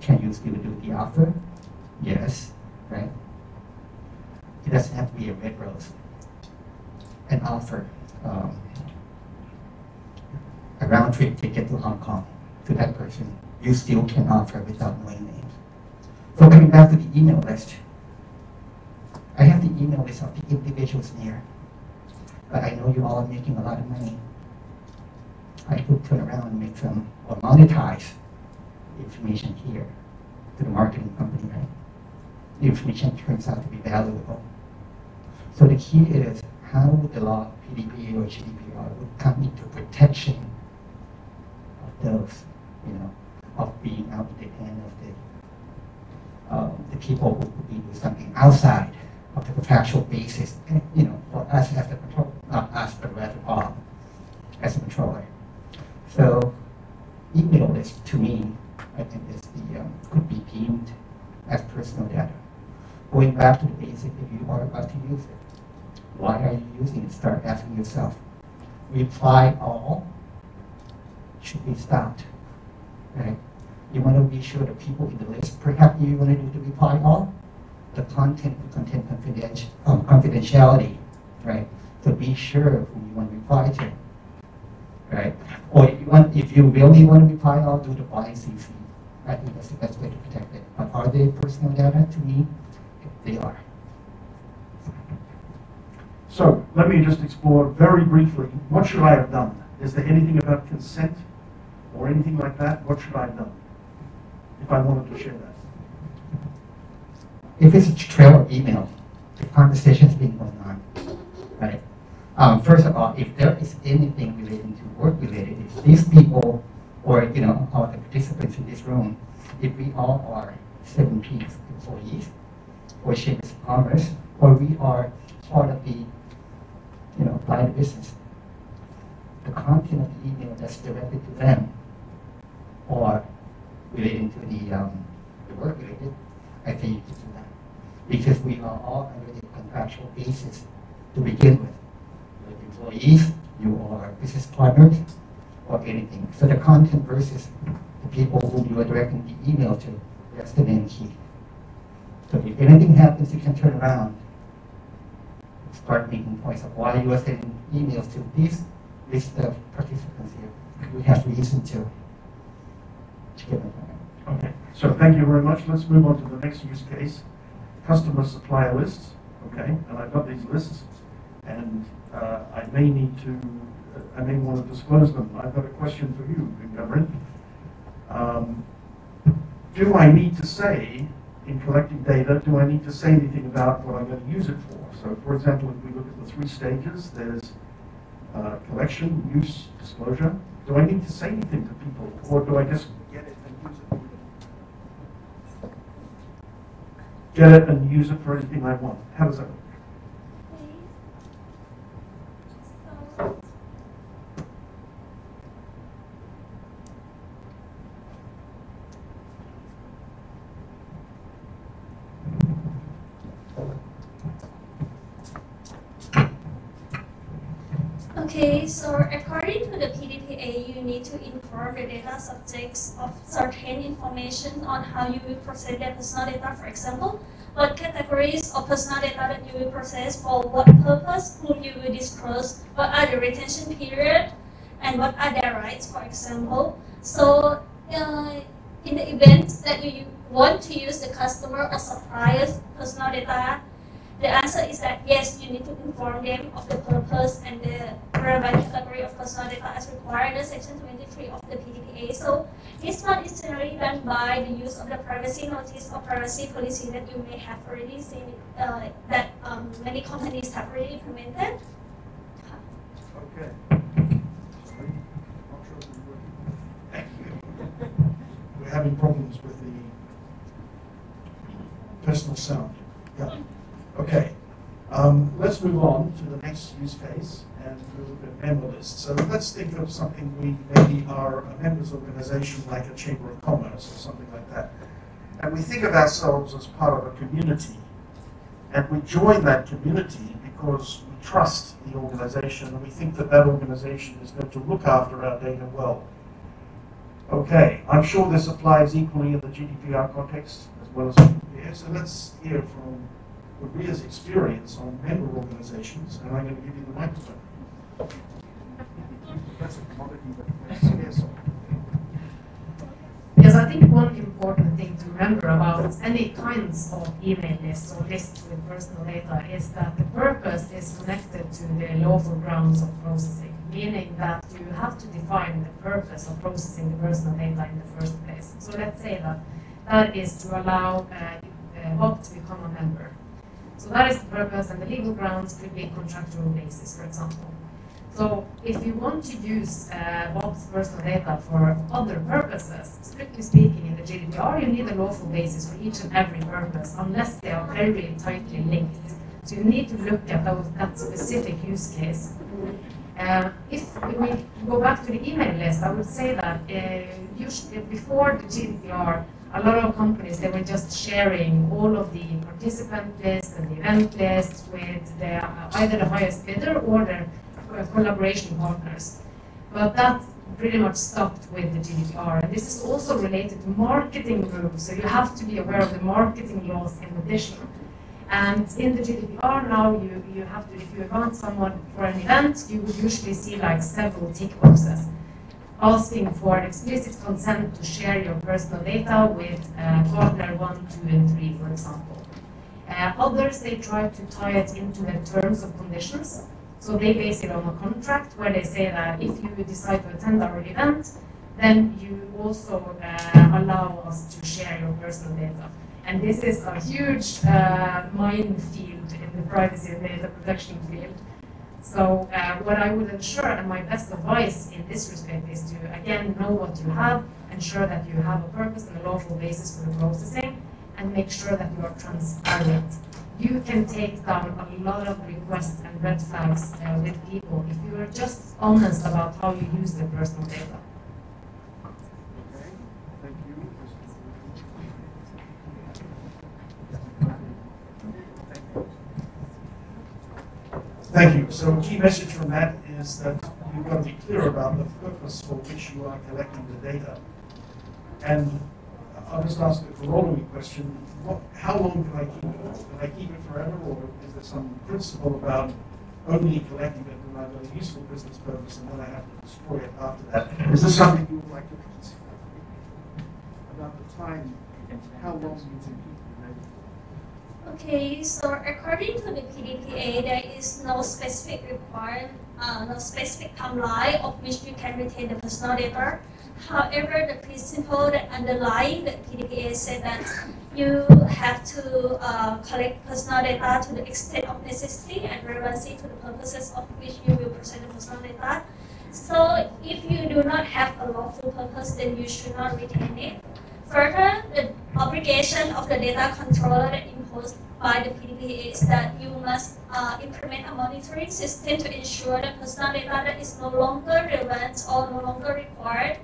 Can you still do the offer? Yes, right? It doesn't have to be a red rose. An offer, um, a round trip ticket to Hong Kong to that person, you still can offer without knowing names. So coming back to the email list, I have the email list of the individuals in here, but I know you all are making a lot of money. I could turn around and make some, or monetize information here to the marketing company, right? The information turns out to be valuable. So the key is how would the law, PDPA or GDPR, would come into protection of those, you know, of being out at the end of the um, the people who could be doing something outside of the contractual basis, and, you know, for us as the control, not us, but rather Bob as a controller. So email list to me, I think is the, um, could be deemed as personal data. Going back to the basic, if you are about to use it, why are you using it? Start asking yourself. Reply all should be stopped, right? You want to be sure the people in the list, perhaps you want to do the reply all, the content will contain confidential, um, confidentiality, right? To be sure who you want to reply to, right? Or if you want, if you really want to reply all, do the blind CC. I think that's the best way to protect it. But are they personal data? To me, they are. So let me just explore very briefly, what should I have done? Is there anything about consent or anything like that? What should I have done? If I wanted to share that. If it's a trail of email, the conversation's been going on, right? Um, first of all, if there is anything relating to work related, if these people or, you know, all the participants in this room, if we all are seven Ps employees or Chambers of Commerce, or we are part of the, you know, of business, the content of the email that's directed to them or relating to the, um, the work related, I you. Because we are all under the contractual basis to begin with. You're employees, you are business partners, or anything. So the content versus the people whom you are directing the email to, that's the main key. So if anything happens, you can turn around, and start making points of why you are sending emails to these list of participants here. We have reason to, to get them. Okay, so thank you very much. Let's move on to the next use case. Customer supplier lists, okay, and I've got these lists, and uh, I may need to, I may want to disclose them. I've got a question for you, Gavin. Um, do I need to say, in collecting data, do I need to say anything about what I'm going to use it for? So, for example, if we look at the three stages, there's uh, collection, use, disclosure. Do I need to say anything to people, or do I just get it and use it? Get it and use it for anything I want. How does that work? Okay, so according to the PDPA, you need to inform the data subjects of certain information on how you will process their personal data. For example, what categories of personal data that you will process, for what purpose, whom you will disclose, what are the retention period, and what are their rights, for example. So, uh, in the event that you want to use the customer or supplier's personal data, the answer is that yes, you need to inform them of the purpose and the relevant category of personal data as required in Section 23 of the PDPA. So this one is generally done by the use of the privacy notice or privacy policy that you may have already seen uh, that um, many companies have already implemented. Okay. Sorry, not sure if it's working. Thank you. We're having problems with the personal sound. Yeah. Okay. Um, let's move on to the next use case and we look at member lists. So let's think of something we maybe are a members organization like a chamber of commerce or something like that. And we think of ourselves as part of a community. And we join that community because we trust the organization and we think that that organization is going to look after our data well. Okay, I'm sure this applies equally in the GDPR context as well as here. So let's hear from Ria's experience on member organizations, and I'm going to give you the microphone. That's a commodity, but yes, I think one important thing to remember about any kinds of email lists or lists with personal data is that the purpose is connected to the lawful grounds of processing, meaning that you have to define the purpose of processing the personal data in the first place. So let's say that that is to allow uh, uh, Bob to become a member. So that is the purpose, and the legal grounds could be a contractual basis, for example. So if you want to use uh, Bob's personal data for other purposes, strictly speaking, in the GDPR, you need a lawful basis for each and every purpose, unless they are very tightly linked. So you need to look at those, that specific use case. Uh, if we go back to the email list, I would say that uh, usually before the GDPR, a lot of companies they were just sharing all of the participant lists and the event lists with the, either the highest bidder or the uh, collaboration partners. But that pretty much stopped with the GDPR. And this is also related to marketing rules, so you have to be aware of the marketing laws in addition. And in the GDPR now, you, you have to, if you want someone for an event, you would usually see like several tick boxes asking for explicit consent to share your personal data with uh, partner one, two, and three, for example. Uh, others, they try to tie it into the terms of conditions. So they base it on a contract where they say that if you decide to attend our event, then you also uh, allow us to share your personal data. And this is a huge uh, minefield in the privacy and data protection field. So uh, what I would ensure, and my best advice in this respect, is to again know what you have, ensure that you have a purpose and a lawful basis for the processing, and make sure that you are transparent. You can take down a lot of requests and red flags uh, with people if you are just honest about how you use the personal data. Okay, thank you. Thank you. So key message from that is that you've got to be clear about the purpose for which you are collecting the data. And I'll just ask a corollary question. What, how long can I keep it? Can I keep it forever or is there some principle about only collecting it I've got a useful business purpose and then I have to destroy it after that? Is this something you would like to consider? About the time, how long you can keep? Okay, so according to the PDPA, there is no specific requirement, uh, no specific timeline of which you can retain the personal data. However, the principle that underlying the PDPA said that you have to uh, collect personal data to the extent of necessity and relevancy to the purposes of which you will present the personal data. So if you do not have a lawful purpose, then you should not retain it. Further, the obligation of the data controller imposed by the PDPA is that you must uh, implement a monitoring system to ensure that personal data that is no longer relevant or no longer required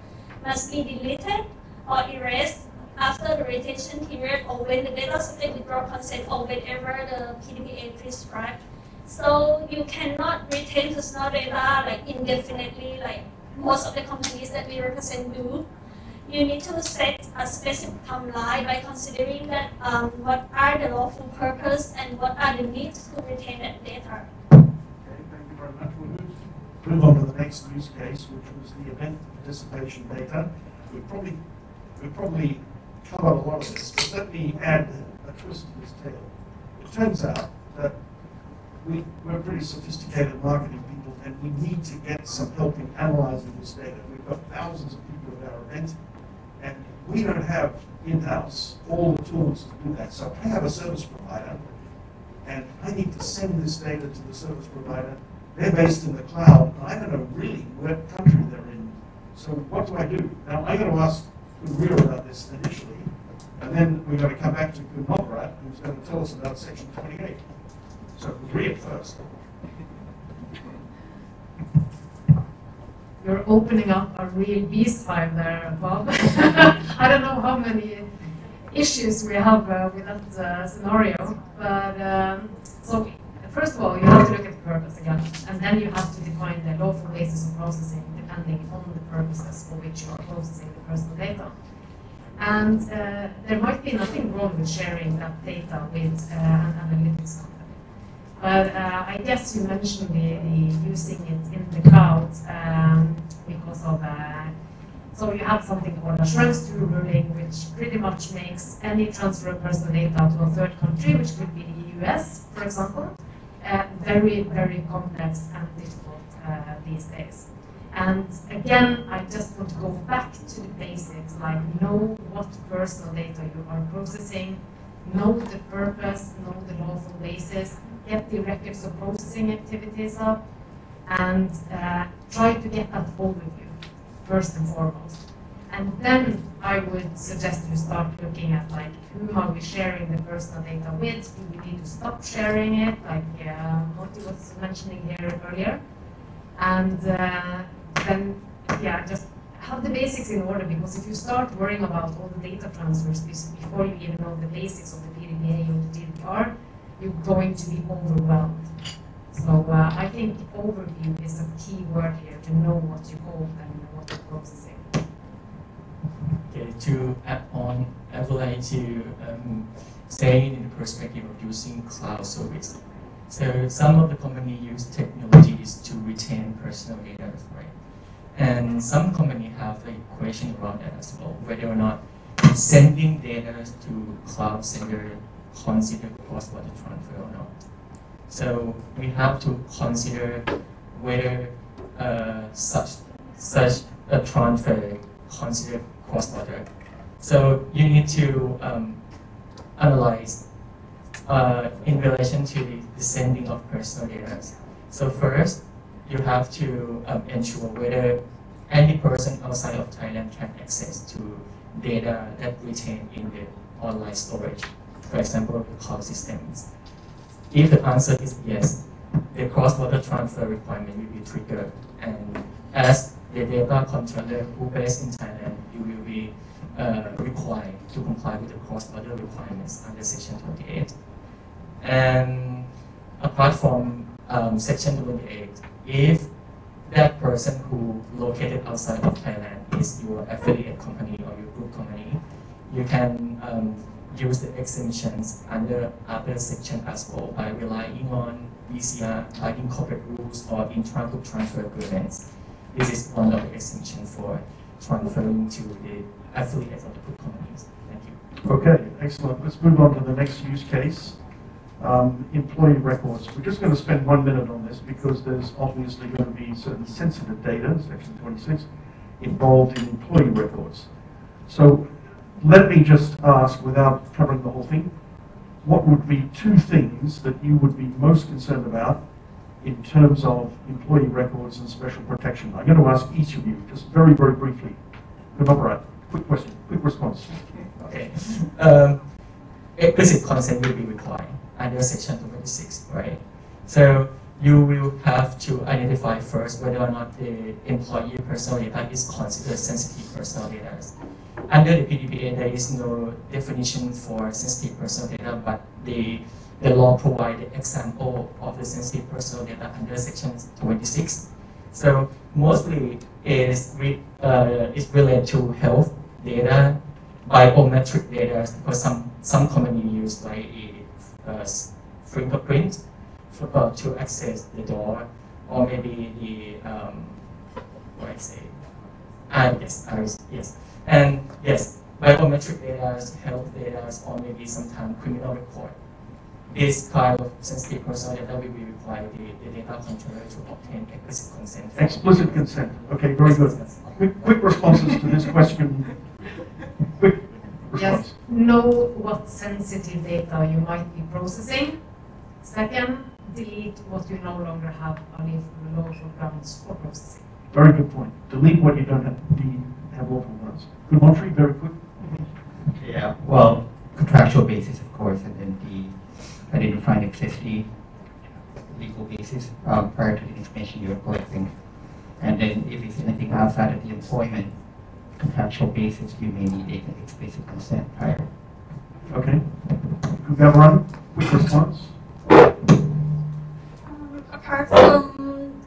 must be deleted or erased after the retention period or when the data subject withdraw consent or whenever the PDPA prescribed. So you cannot retain personal data like indefinitely like most of the companies that we represent do you need to set a specific timeline by considering that um, what are the lawful purpose and what are the needs to retain that data. Okay, thank you very much. We'll move, on to the next use case, which was the event participation data. We probably, we probably covered a lot of this, but let me add a twist to this tale. It turns out that we, we're pretty sophisticated marketing people, and we need to get some help in analyzing this data. We've got thousands of people at our event, we don't have in-house all the tools to do that. So I have a service provider, and I need to send this data to the service provider. They're based in the cloud, and I don't know really what country they're in. So what do I do? Now, I'm going to ask Maria about this initially, and then we're going to come back to Kunmobrat, who's going to tell us about Section 28. So Maria first. You're opening up a real beast beehive there, Bob. (laughs) I don't know how many issues we have uh, with that uh, scenario, but um, so first of all, you have to look at the purpose again, and then you have to define the lawful basis of processing depending on the purposes for which you are processing the personal data. And uh, there might be nothing wrong with sharing that data with uh, an analytics company. But uh, I guess you mentioned the, the using it in the cloud um, because of uh, so you have something called a 2 ruling, which pretty much makes any transfer of personal data to a third country, which could be the US, for example, uh, very, very complex and difficult uh, these days. And again, I just want to go back to the basics, like know what personal data you are processing, know the purpose, know the lawful basis, get the records of processing activities up, and uh, try to get that overview first and foremost. And then I would suggest you start looking at like whom are we sharing the personal data with? Do we need to stop sharing it, like uh, Moti was mentioning here earlier? And uh, then, yeah, just have the basics in order because if you start worrying about all the data transfers before you even know the basics of the PDPA or the GDPR, you're going to be overwhelmed. So uh, I think overview is a key word here to know what you hold and what you're processing. Okay, to add on, I would like to um, say in the perspective of using cloud service. So some of the company use technologies to retain personal data, right? And some company have a question around that as well, whether or not sending data to cloud sender consider cross-border transfer or not. So we have to consider whether uh, such such a transfer considered cross-border. So you need to um, analyze uh, in relation to the, sending of personal data. So first, you have to um, ensure whether any person outside of Thailand can access to data that retained in the online storage, for example, the cloud systems. If the answer is yes, the cross-border transfer requirement will be triggered, and as the data controller who based in Thailand, you will be uh, required to comply with the cross-border requirements under Section 28. And apart from um, Section 28, if that person who located outside of Thailand is your affiliate company or your group company, you can um, use the exemptions under other section as well by relying on BCR, like in corporate rules or intra-group transfer agreements. This is one of the exemptions for transferring to the affiliates of the group companies. Thank you. Okay, excellent. Let's move on to the next use case. Um, employee records. We're just going to spend one minute on this because there's obviously going to be certain sensitive data, section 26, involved in employee records. So let me just ask, without covering the whole thing, what would be two things that you would be most concerned about in terms of employee records and special protection? I'm going to ask each of you, just very, very briefly. Good quick question, quick response. Okay. Um, explicit consent will be required under section 26, right? So you will have to identify first whether or not the employee personal data is considered sensitive personal data. Under the PDPA, there is no definition for sensitive personal data, but the, the law provides example of the sensitive personal data under section 26. So mostly is, re, uh, is related to health data, biometric data, because some, some commonly used like a uh, fingerprint for, uh, to access the door, or maybe the, um, what I say, yes, iris, yes. And yes, biometric data, health data, or maybe sometimes criminal record. This kind of sensitive personal data will be required the, the data controller to obtain explicit consent. Explicit consent. Okay, very good. Quick, quick responses to this question. Quick response. Just know what sensitive data you might be processing. Second, delete what you no longer have any lawful grounds for processing. Very good point. Delete what you don't have, need, have lawful grounds. Khun Montri, very quick. Yeah, well, contractual basis, of course, and then the identifying necessity, legal basis, um, prior to the information you're collecting. And then if it's anything outside of the employment contractual basis, you may need a explicit consent prior. Okay. Kugabaran, quick response. Um, apart from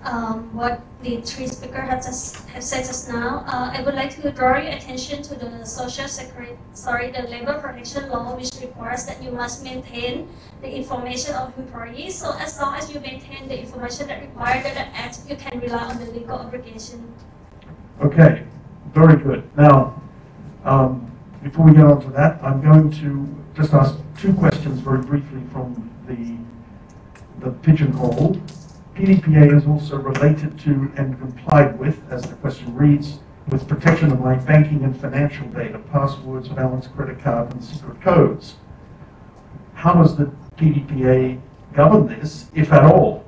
um, what the three speakers have, have said just now, uh, I would like to draw your attention to the social security, sorry, the labor protection law, which requires that you must maintain the information of employees. So as long as you maintain the information that required under the act, you can rely on the legal obligation. Okay, very good. Now, um, before we get on to that, I'm going to just ask two questions very briefly from the, the pigeonhole. PDPA is also related to and complied with, as the question reads, with protection of my banking and financial data, passwords, balance, credit card, and secret codes. How does the PDPA govern this, if at all?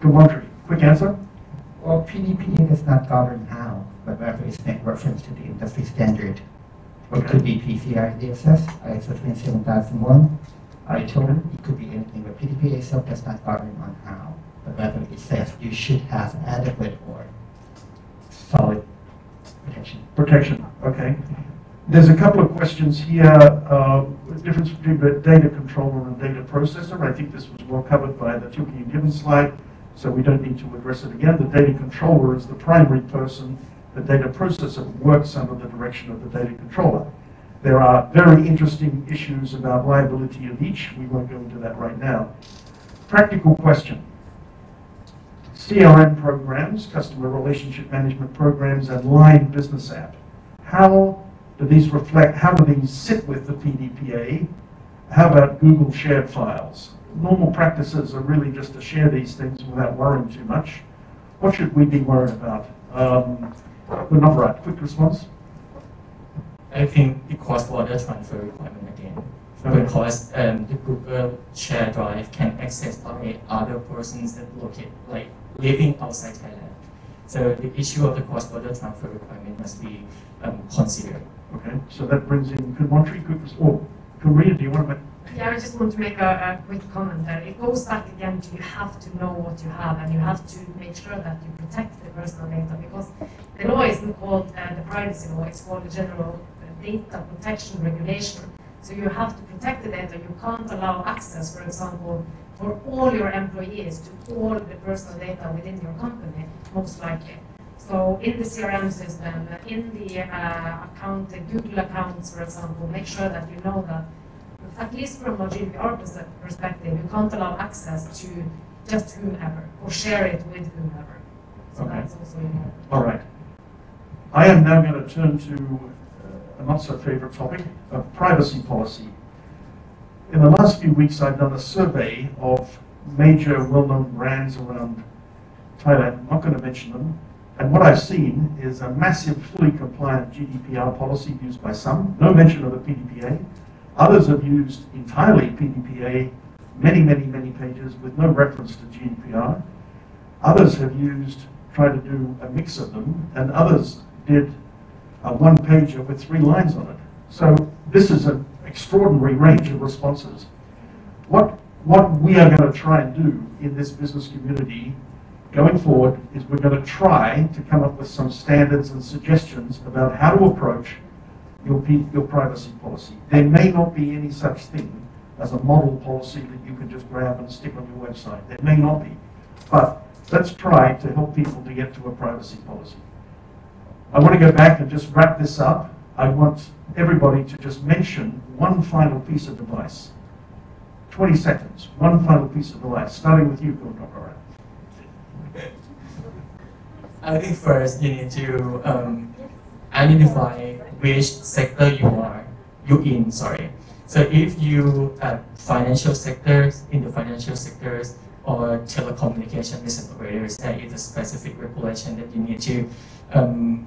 Khun Montri, quick answer? Well, PDPA does not govern how, but rather it's make reference to the industry standard. It could be PCI DSS, ISO 27001, ITIL, it could be anything, but PDPA itself does not govern on how, but rather it says you should have adequate or solid protection. Protection, okay. There's a couple of questions here, uh, the difference between a data controller and data processor. I think this was well covered by the Tilleke and Gibbins slide, so we don't need to address it again. The data controller is the primary person. The data processor works under the direction of the data controller. There are very interesting issues about liability of each. We won't go into that right now. Practical question. CRM programs, customer relationship management programs, and line business app. How do these reflect, how do these sit with the PDPA? How about Google shared files? Normal practices are really just to share these things without worrying too much. What should we be worried about? Um, number, right. Quick response. I think the cross-border transfer requirement again. Okay. Because um, the Google Share Drive can access by other persons that locate, like living outside Thailand. So the issue of the cross-border transfer requirement must be um, considered. Okay, so that brings in Khun Montri, quick response. Oh, Korea, do you want to make? Yeah, I just want to make a, a quick comment there. It goes back again to you have to know what you have and you have to make sure that you protect the personal data because the law isn't called uh, the privacy law, it's called the general data protection regulation. So you have to protect the data. You can't allow access, for example, for all your employees to all the personal data within your company, most likely. So in the CRM system, in the uh, account, the Google accounts, for example, make sure that you know that at least from a GDPR perspective, you can't allow access to just whomever or share it with whomever. So Okay. that's also important. All right. I am now going to turn to a not so favorite topic of privacy policy. In the last few weeks, I've done a survey of major well-known brands around Thailand. I'm not going to mention them. And what I've seen is a massive, fully compliant GDPR policy used by some, no mention of the PDPA. Others have used entirely PDPA, many, many, many pages with no reference to GDPR. Others have used, tried to do a mix of them, and others did a one pager with three lines on it. So this is an extraordinary range of responses. What, what we are going to try and do in this business community going forward is we're going to try to come up with some standards and suggestions about how to approach your, your privacy policy. There may not be any such thing as a model policy that you can just grab and stick on your website. There may not be. But let's try to help people to get to a privacy policy. I want to go back and just wrap this up. I want everybody to just mention one final piece of advice. 20 seconds, one final piece of advice, starting with you, Gundokara. I think first you need to um, identify which sector you are you in. Sorry. So if you uh, financial sectors in the financial sectors or telecommunication business operators, there is a specific regulation that you need to um,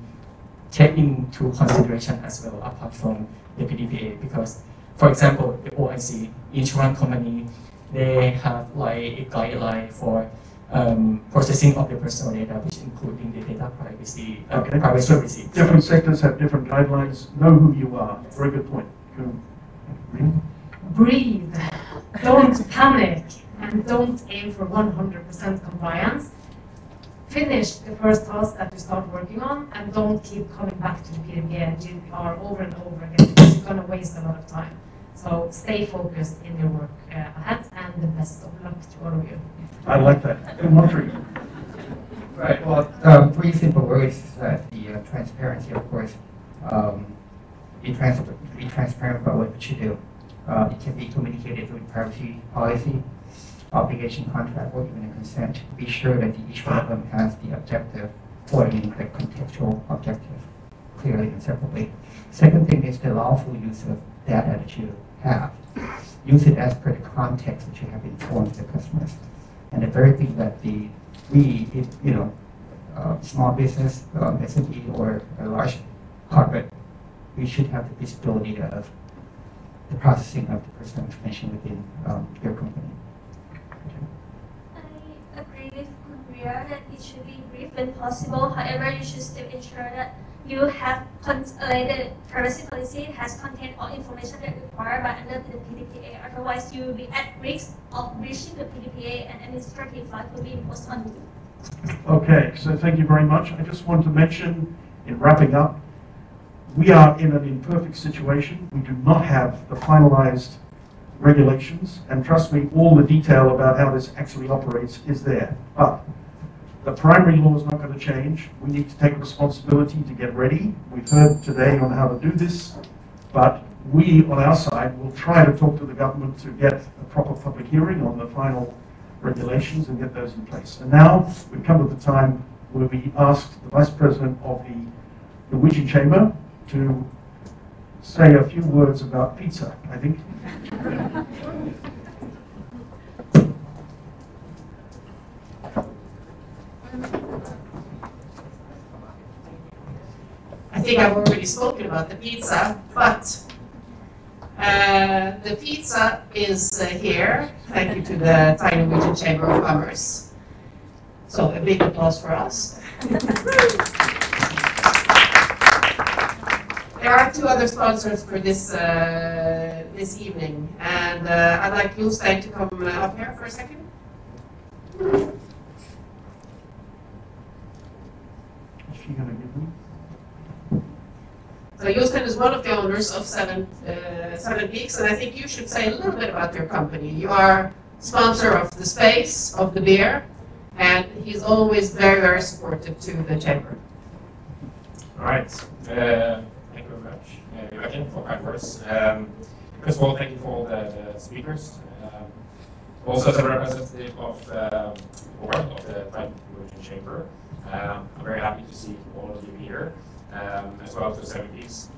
take into consideration as well, apart from the PDPA. Because, for example, the OIC insurance company, they have like a guideline for um, processing of the personal data, which including the data privacy, uh, Okay. privacy So privacy. Different sectors have different guidelines. Know who you are. Very good point. Good. breathe, don't panic, and don't aim for 100% compliance. Finish the first task that you start working on, and don't keep coming back to the PDPA and GDPR over and over again because you're going to waste a lot of time. So stay focused in your work uh, ahead, and the best of luck to all of you. I like that. Khun Montri. Right, well, um, three simple words that the uh, transparency, of course. Um, be, trans- be transparent about what you do. Uh, it can be communicated through privacy policy, obligation contract, or even a consent. Be sure that each one of them has the objective, or mean the contextual objective, clearly and separately. Second thing is the lawful use of data that you have. Use it as per the context that you have informed the customers. And the third thing that the, we, if, you know, uh, small business, um, SME, or a large corporate, we should have the visibility of the processing of the personal information within um, your company. I agree Maria that it should be brief when possible. However, you should still ensure that you have the privacy policy has contained all information that required by under the PDPA. Otherwise, you will be at risk of breaching the PDPA and administrative fine will be imposed on you. Okay, so thank you very much. I just want to mention, in wrapping up, we are in an imperfect situation. We do not have the finalized regulations, and trust me, all the detail about how this actually operates is there. But the primary law is not going to change. We need to take responsibility to get ready. We've heard today on how to do this, but we, on our side, will try to talk to the government to get a proper public hearing on the final regulations and get those in place. And now we've come to the time where we asked the Vice President of the Norwegian Chamber to say a few words about pizza, I think. (laughs) think I've already spoken about the pizza, but uh, the pizza is uh, here. Thank you to the Thai Norwegian Chamber of Commerce. So a big applause for us. (laughs) There are two other sponsors for this uh, this evening, and uh, I'd like Jostein to come uh, up here for a second. Is she gonna give me? So Jostein is one of the owners of Seven uh, Seven Peaks, and I think you should say a little bit about your company. You are sponsor of the space of the beer, and he's always very very supportive to the chamber. All right. Uh, thank you very much, uh, Joachim, for kind words. Um, first of all, thank you for all the, speakers. Um, also, as a representative of um, the board of the Norwegian Chamber, um, I'm very happy to see all of you here, um, as well as the Seven Peaks.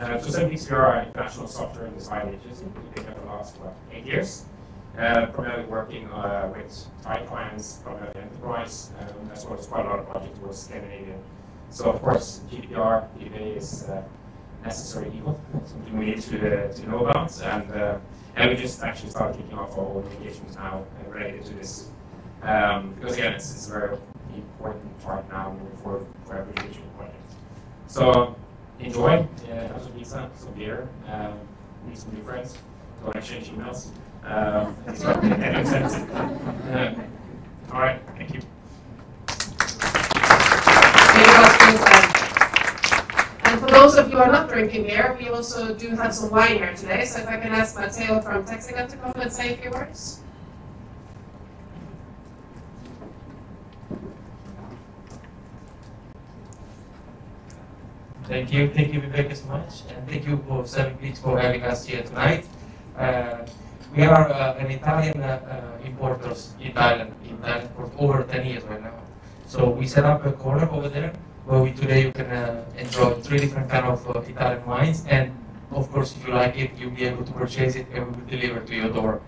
Uh, so Seven Peaks, we are international software and design agency. We've been here for the last what, eight years. Uh, primarily working uh, with Thai clients, primarily enterprise, um, as well as quite a lot of projects towards Scandinavia. So of course, GDPR, DBA is uh, necessary evil, something we need to, uh, to know about, and uh, and we just actually started kicking off our own engagements now related to this, um, because again, it's, it's a very important part now moving forward for every digital project. So enjoy, uh, have some pizza, some beer, um, meet some new friends, go and exchange emails. Um, (laughs) so- sense. Uh, all right, thank you. And for those of you who are not drinking beer, we also do have some wine here today. So if I can ask Matteo from Texica to come and say a few words. Thank you, thank you, Vivek, so much, and thank you for Seven Peaks for having us here tonight. Uh, we are uh, an Italian uh, uh, importers in Thailand, in Thailand for over 10 years right now. So we set up a corner over there where we today you can uh, enjoy three different kind of uh, Italian wines, and of course, if you like it, you'll be able to purchase it and we will deliver to your door.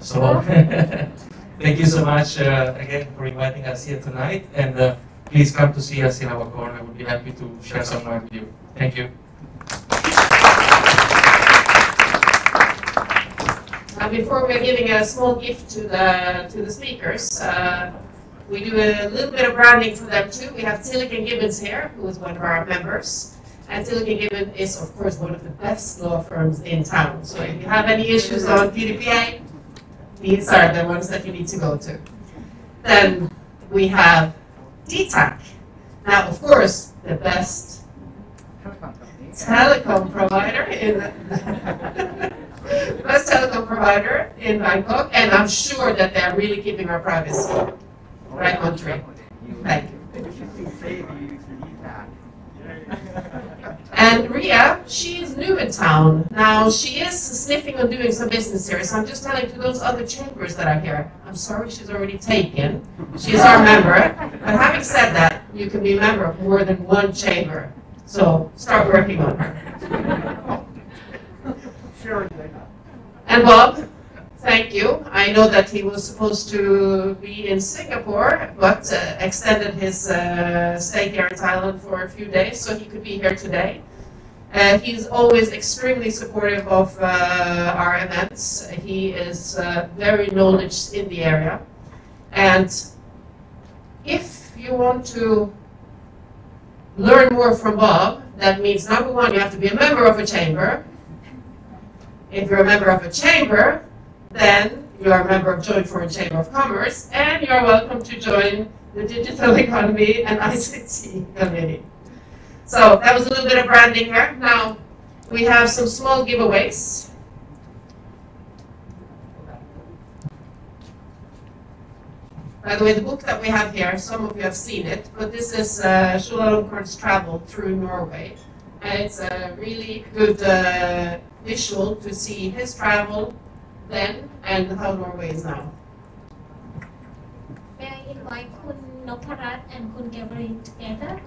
So (laughs) thank you so much again for inviting us here tonight, and please come to see us in our corner. We'll be happy to share some wine with you. Thank you. Uh, before we're giving a small gift to the to the speakers, uh, we do a little bit of branding for them too. We have Tilleke and Gibbins here, who is one of our members. And Tilleke and Gibbins is, of course, one of the best law firms in town. So if you have any issues on PDPA, these are the ones that you need to go to. Then we have DTAC. Now, of course, the best telecom provider in (laughs) best telecom provider in Bangkok, and I'm sure that they're really keeping our privacy. Right, Montri? Thank you. (laughs) And Ria, she is new in town. Now, she is sniffing on doing some business here, so I'm just telling to those other chambers that are here, I'm sorry she's already taken. She's our member. But having said that, you can be a member of more than one chamber. So start working on her. (laughs) And Bob, thank you. I know that he was supposed to be in Singapore, but uh, extended his uh, stay here in Thailand for a few days, so he could be here today. Uh, he's always extremely supportive of uh, our events. He is uh, very knowledgeable in the area. And if you want to learn more from Bob, that means number one, you have to be a member of a chamber. If you're a member of a chamber, then you are a member of Joint Foreign Chamber of Commerce, and you're welcome to join the Digital (laughs) Economy and ICT Committee. So that was a little bit of branding here. Now, we have some small giveaways. By the way, the book that we have here, some of you have seen it, but this is uh, Chulalongkorn's travel through Norway. And it's a really good uh, visual to see his travel then and how Norway is now. May I invite Kun Noparat and Kun Gabriel together?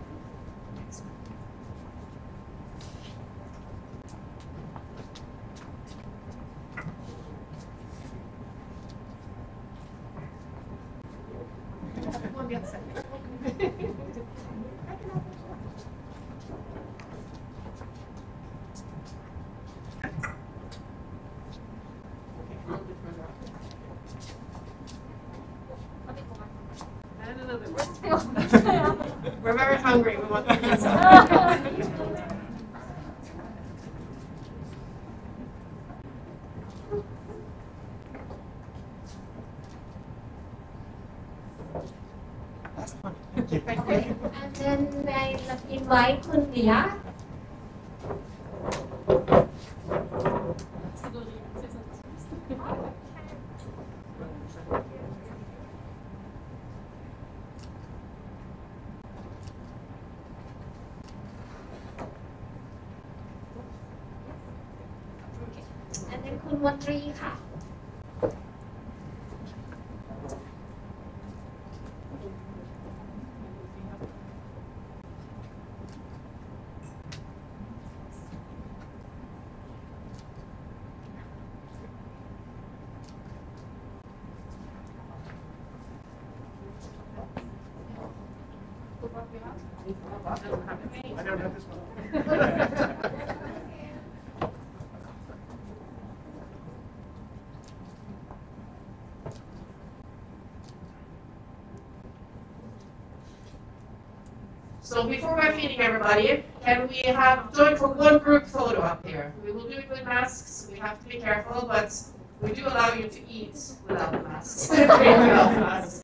So before we're feeding everybody, can we have join for one group photo up here? We will do it with masks. We have to be careful, but we do allow you to eat without the masks. (laughs) Without the masks.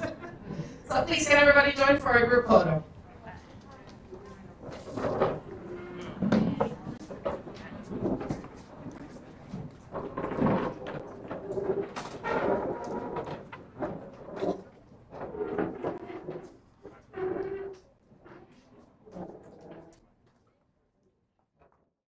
So please can everybody join for a group photo?